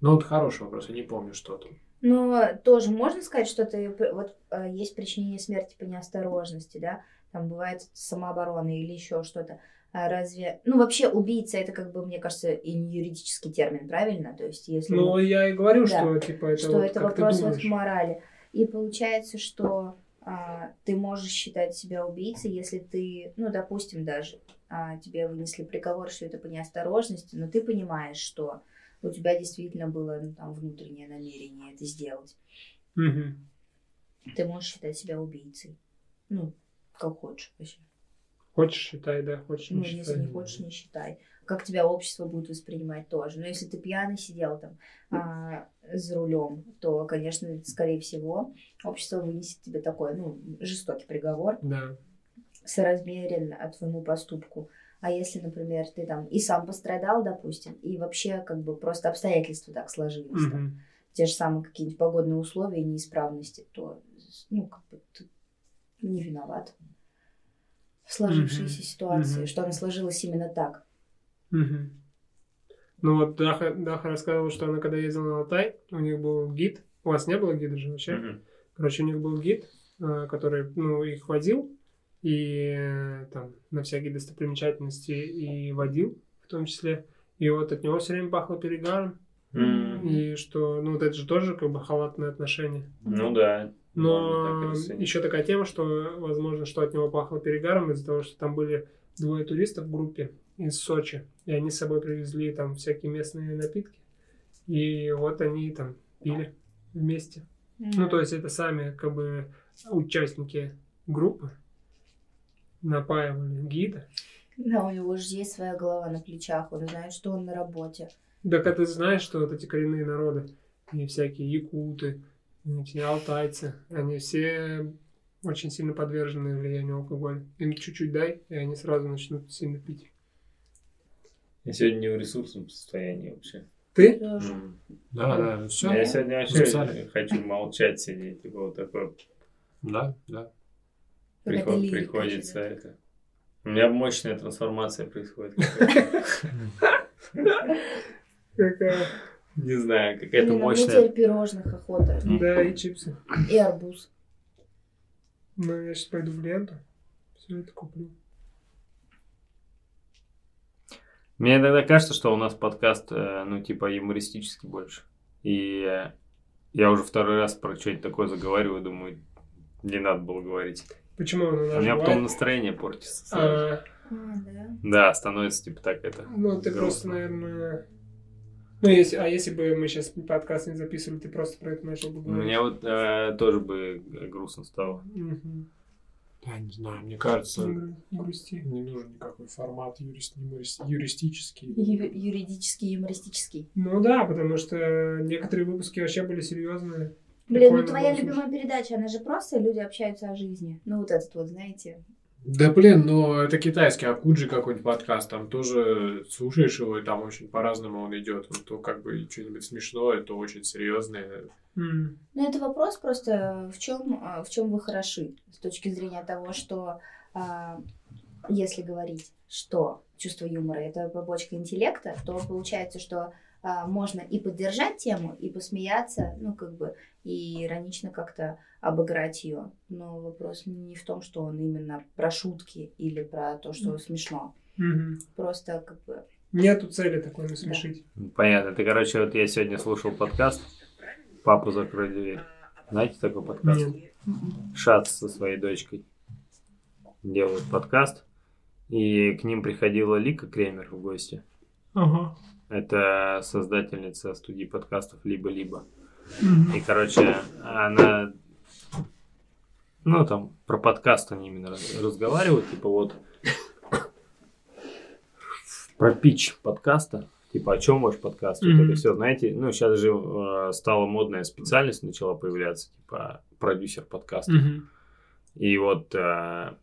Speaker 3: Ну вот хороший вопрос, я не помню, что там.
Speaker 4: Но тоже можно сказать, что ты вот э, есть причинение смерти по неосторожности, да? Там бывает самооборона или еще что-то. А разве, ну вообще убийца это как бы мне кажется и не юридический термин, правильно? То есть если
Speaker 2: Ну,
Speaker 4: мы-
Speaker 2: я и говорю,
Speaker 4: Да.
Speaker 2: что, типа, это
Speaker 4: что
Speaker 2: вот
Speaker 4: это вопрос вот морали. И получается, что а, ты можешь считать себя убийцей, если ты, ну допустим даже а, тебе вынесли приговор, что это по неосторожности, но ты понимаешь, что у тебя действительно было ну, там внутреннее намерение это сделать.
Speaker 2: Мгм.
Speaker 4: ты можешь считать себя убийцей. Ну, как хочешь вообще.
Speaker 2: Хочешь, считай, да, хочешь,
Speaker 4: Ну,
Speaker 2: не
Speaker 4: если
Speaker 2: считай.
Speaker 4: не хочешь, не считай. Как тебя общество будет воспринимать тоже. Но если ты пьяный сидел там а, за рулем, то, конечно, скорее всего, общество вынесет тебе такой, ну, жестокий приговор,
Speaker 2: Да.
Speaker 4: соразмерен твоему поступку. А если, например, ты там и сам пострадал, допустим, и вообще как бы просто обстоятельства так сложились, там,
Speaker 2: Мгм.
Speaker 4: те же самые какие-нибудь погодные условия, неисправности, то, ну, как бы ты не виноват в сложившейся
Speaker 2: Мгм.
Speaker 4: ситуации,
Speaker 2: Мгм.
Speaker 4: что она сложилась именно так.
Speaker 2: Мгм. Ну вот Даха, Даха рассказывала, что она когда ездила на Алтай, у них был гид. У вас не было гида же вообще?
Speaker 1: Мгм.
Speaker 2: Короче, у них был гид, э, который, ну, их водил, и э, там на всякие достопримечательности и водил, в том числе. И вот от него все время пахло перегаром.
Speaker 1: М.
Speaker 2: И что, ну, вот это же тоже как бы халатное отношение.
Speaker 1: Ну да.
Speaker 2: Но еще такая тема, что возможно, что от него пахло перегаром из-за того, что там были двое туристов в группе из Сочи, и они с собой привезли там всякие местные напитки, и вот они там пили вместе. Ну, то есть это сами как бы участники группы напаивали гида.
Speaker 4: Да, у него же есть своя голова на плечах, он знает, что он на работе.
Speaker 2: Так а ты знаешь, что вот эти коренные народы, и всякие якуты, эти алтайцы, они все очень сильно подвержены влиянию алкоголя. Им чуть-чуть дай, и они сразу начнут сильно пить.
Speaker 1: Я сегодня не в ресурсном состоянии вообще.
Speaker 2: Ты?
Speaker 4: Тоже.
Speaker 1: М.
Speaker 3: Да, да, все.
Speaker 1: Я сегодня вообще
Speaker 3: Записали.
Speaker 1: хочу молчать сидеть. Типа вот такое
Speaker 3: Да, да.
Speaker 1: Приход-
Speaker 4: лирика
Speaker 1: приходится
Speaker 4: живет.
Speaker 1: это. У меня мощная трансформация происходит. *laughs*
Speaker 2: Какая?
Speaker 1: Не знаю, какая-то
Speaker 4: а мне
Speaker 1: мощная.
Speaker 4: теперь пирожных охота.
Speaker 2: Да, и чипсы.
Speaker 4: И арбуз.
Speaker 2: Ну, я сейчас пойду в ленту, все это куплю.
Speaker 1: Мне иногда кажется, что у нас подкаст, э, ну, типа, юмористический больше. И э, я уже второй раз про что-нибудь такое заговариваю, думаю, не надо было говорить.
Speaker 2: Почему он у
Speaker 1: меня
Speaker 2: бывает?
Speaker 1: потом настроение портится.
Speaker 2: А,
Speaker 4: А, да.
Speaker 1: Да, становится типа так это.
Speaker 2: ну, ты
Speaker 1: грустно.
Speaker 2: просто, наверное... Ну, если, а если бы мы сейчас подкаст не записывали, ты просто про это начал бы говорить?
Speaker 1: Мне вот э, тоже бы грустно стало.
Speaker 2: Мгм.
Speaker 3: Я не знаю, мне кажется,
Speaker 2: Не грусти.
Speaker 3: не нужен никакой формат юрис- юморис- юристический.
Speaker 4: Ю- юридический, юмористический.
Speaker 2: Ну да, потому что некоторые выпуски вообще были серьезные.
Speaker 4: Блин, ну
Speaker 2: Прикольно
Speaker 4: твоя
Speaker 2: было
Speaker 4: любимая передача, она же просто люди общаются о жизни. Ну вот этот вот, знаете.
Speaker 3: Да блин, ну это китайский Акуджи какой-нибудь подкаст, там тоже слушаешь его, и там очень по-разному он идет. Он то как бы что-нибудь смешное, то очень серьезное.
Speaker 2: М.
Speaker 4: Ну это вопрос просто в чем в чем вы хороши с точки зрения того, что а, если говорить, что чувство юмора это побочка интеллекта, то получается, что а, можно и поддержать тему, и посмеяться, ну как бы и иронично как-то обыграть ее. Но вопрос не в том, что он именно про шутки или про то, что смешно.
Speaker 2: Мгм.
Speaker 4: Просто как бы
Speaker 2: Нету цели такой насмешить.
Speaker 1: Понятно. Это, короче, вот я сегодня слушал подкаст «Папу закрой дверь». Знаете такой подкаст?
Speaker 2: Нет.
Speaker 1: Шац со своей дочкой делают подкаст. И к ним приходила Лика Кремер в гости.
Speaker 2: Ага.
Speaker 1: Это создательница студии подкастов «Либо-либо».
Speaker 2: Мгм.
Speaker 1: И, короче, она... Ну, там, про подкаст они именно раз- разговаривают. Типа вот... Про пич подкаста. Типа, о чем ваш подкаст? Вот
Speaker 2: Мгм.
Speaker 1: это все, знаете. Ну, сейчас же э, стала модная специальность, начала появляться. Типа, продюсер подкаста.
Speaker 2: Мгм.
Speaker 1: И вот э,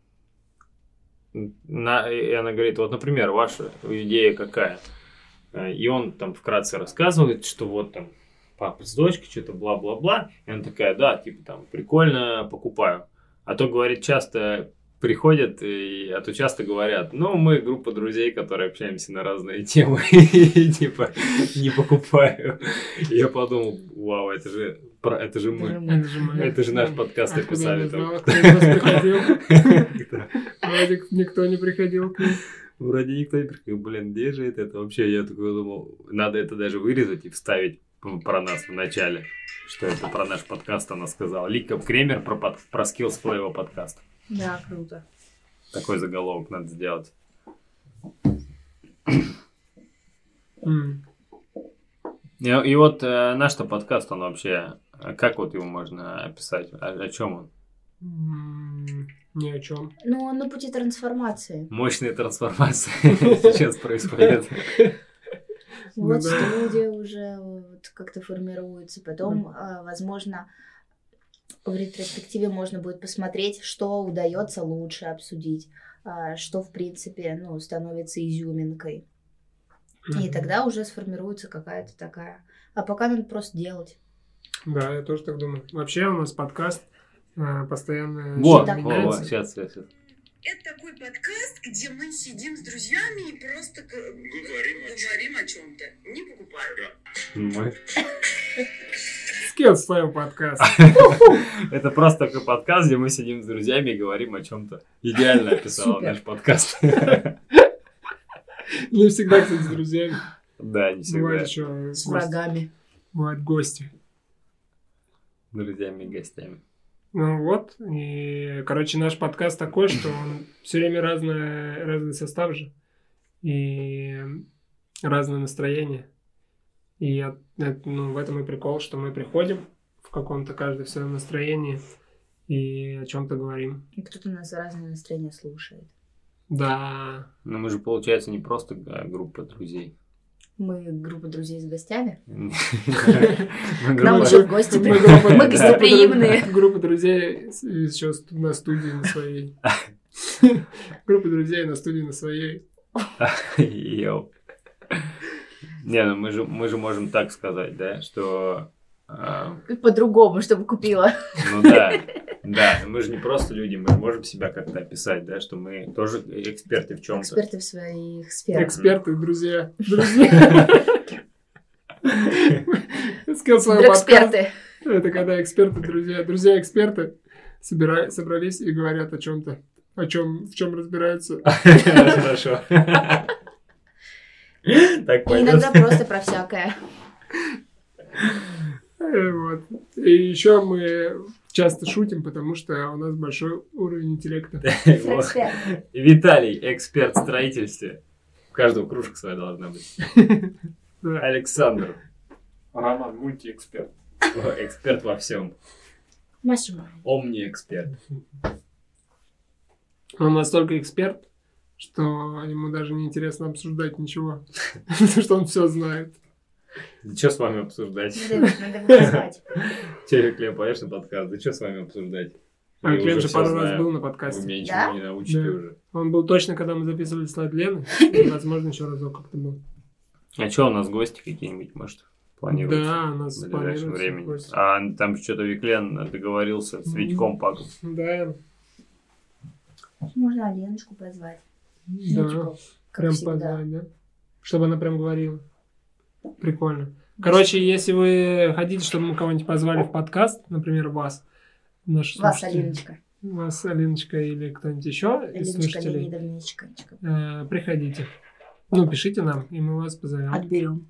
Speaker 1: на, и она говорит, вот, например, ваша идея какая? Э, И он там вкратце рассказывает, что вот там папа с дочкой, что-то бла-бла-бла. И она такая, да, типа там, прикольно, покупаю. А то, говорит, часто приходят, и, а то часто говорят, ну, мы группа друзей, которые общаемся на разные темы, *laughs* и типа не покупаю. Я подумал, вау, это же, это же мы.
Speaker 2: Это же,
Speaker 1: наш подкаст описали.
Speaker 2: Вроде *laughs* никто не приходил к ним.
Speaker 1: Вроде никто не приходил, блин, где же это? Это вообще, я такой думал, надо это даже вырезать и вставить про нас в начале, что это про наш подкаст она сказала. Лика Кремер про, под, про skills своего подкаста.
Speaker 4: да, круто.
Speaker 1: Такой заголовок надо сделать. И, и вот э, наш-то подкаст, он вообще, э, как вот его можно описать? О, о чем он?
Speaker 2: Ни о чем.
Speaker 4: Ну, он на пути трансформации.
Speaker 1: Мощная трансформация *laughs* сейчас происходит. *laughs*
Speaker 4: Вот студия уже вот как-то формируется. Потом, а, возможно, в ретроспективе можно будет посмотреть, что удается лучше обсудить, а, что, в принципе, ну, становится изюминкой. И тогда уже сформируется какая-то такая... А пока надо просто делать.
Speaker 2: Да, я тоже так думаю. Вообще у нас подкаст постоянно
Speaker 1: Вот, вот, вот, сейчас, сейчас, сейчас.
Speaker 6: Это такой подкаст, где мы сидим с друзьями и просто к- говорим, о чем-то. Не покупаю.
Speaker 1: Мы-
Speaker 2: Скилл своего подкаста. *laughs*
Speaker 1: Это просто такой подкаст, где мы сидим с друзьями и говорим о чем-то. Идеально описал наш подкаст.
Speaker 2: Не всегда, кстати, с друзьями.
Speaker 1: Да, не всегда.
Speaker 2: Бывает еще
Speaker 4: С врагами.
Speaker 2: Бывают гости.
Speaker 1: Друзьями и гостями.
Speaker 2: Ну вот, и, короче, наш подкаст такой, что он все время разное, разный состав же, и разное настроение. И от- это, ну, в этом и прикол, что мы приходим в каком-то каждый в своем настроении и о чем-то говорим.
Speaker 4: И кто-то нас разное настроение слушает.
Speaker 2: Да,
Speaker 1: Но мы же, получается, не просто а, группа друзей.
Speaker 4: Мы группа друзей с гостями. *laughs* К нам еще гости
Speaker 2: Мы
Speaker 4: приходят. гостеприимные. *laughs*
Speaker 2: Группа друзей с- еще с- на студии на своей. *laughs* Группа друзей на студии на своей.
Speaker 1: Йоу. Не, ну мы же, мы же можем так сказать, да, что... а,
Speaker 4: По-другому, чтобы купила.
Speaker 1: ну да, да, мы же не просто люди, мы же можем себя как-то описать, да, что мы тоже эксперты в чем-то.
Speaker 4: Эксперты в своих сферах.
Speaker 2: Эксперты, друзья. *laughs* Друзья. Своего подкаста.
Speaker 4: Эксперты.
Speaker 2: Это когда эксперты, друзья, друзья-эксперты собрались и говорят о чем-то, о чем, в чем разбираются. *laughs*
Speaker 1: Хорошо. Так
Speaker 4: иногда просто про всякое.
Speaker 2: Э, Вот. И еще мы часто шутим, потому что у нас большой уровень интеллекта.
Speaker 1: Виталий, эксперт в строительстве. У каждого кружка своя должна быть. Александр,
Speaker 3: Роман, мультиэксперт.
Speaker 1: эксперт во всем.
Speaker 4: Мастер.
Speaker 1: Омни-эксперт.
Speaker 2: Он настолько эксперт, что ему даже не интересно обсуждать ничего. *laughs* Потому что он все знает.
Speaker 1: Да что с вами обсуждать?
Speaker 4: Надо позвать.
Speaker 1: Че, Клем, поешь на подкаст? Да что с вами обсуждать?
Speaker 2: А
Speaker 1: Я
Speaker 2: же пару раз был на
Speaker 1: Вы
Speaker 2: подкасте.
Speaker 1: меня
Speaker 4: Да?
Speaker 1: ничего не научите
Speaker 2: Да.
Speaker 1: уже.
Speaker 2: Он был точно, когда мы записывали слайд Лены. *laughs* И, возможно, еще разок как-то был.
Speaker 1: А что у нас гости какие-нибудь, может, планируются?
Speaker 2: Да, у нас
Speaker 1: в ближайшем времени.
Speaker 2: гости.
Speaker 1: А там что-то Виклен договорился с Витьком Паком.
Speaker 2: Да,
Speaker 4: Можно Аленочку позвать.
Speaker 2: Да. Прям
Speaker 4: всегда.
Speaker 2: позвать, да? Чтобы она прям говорила. Прикольно. Короче, если вы хотите, чтобы мы кого-нибудь позвали в подкаст, например, вас, наши
Speaker 4: Вас, Алиночка.
Speaker 2: вас, Алиночка или кто-нибудь еще из
Speaker 4: Алиночка
Speaker 2: слушателей,
Speaker 4: Леонидовничка.
Speaker 2: э, приходите. Ну, пишите нам, и мы вас позовем.
Speaker 4: Отберем.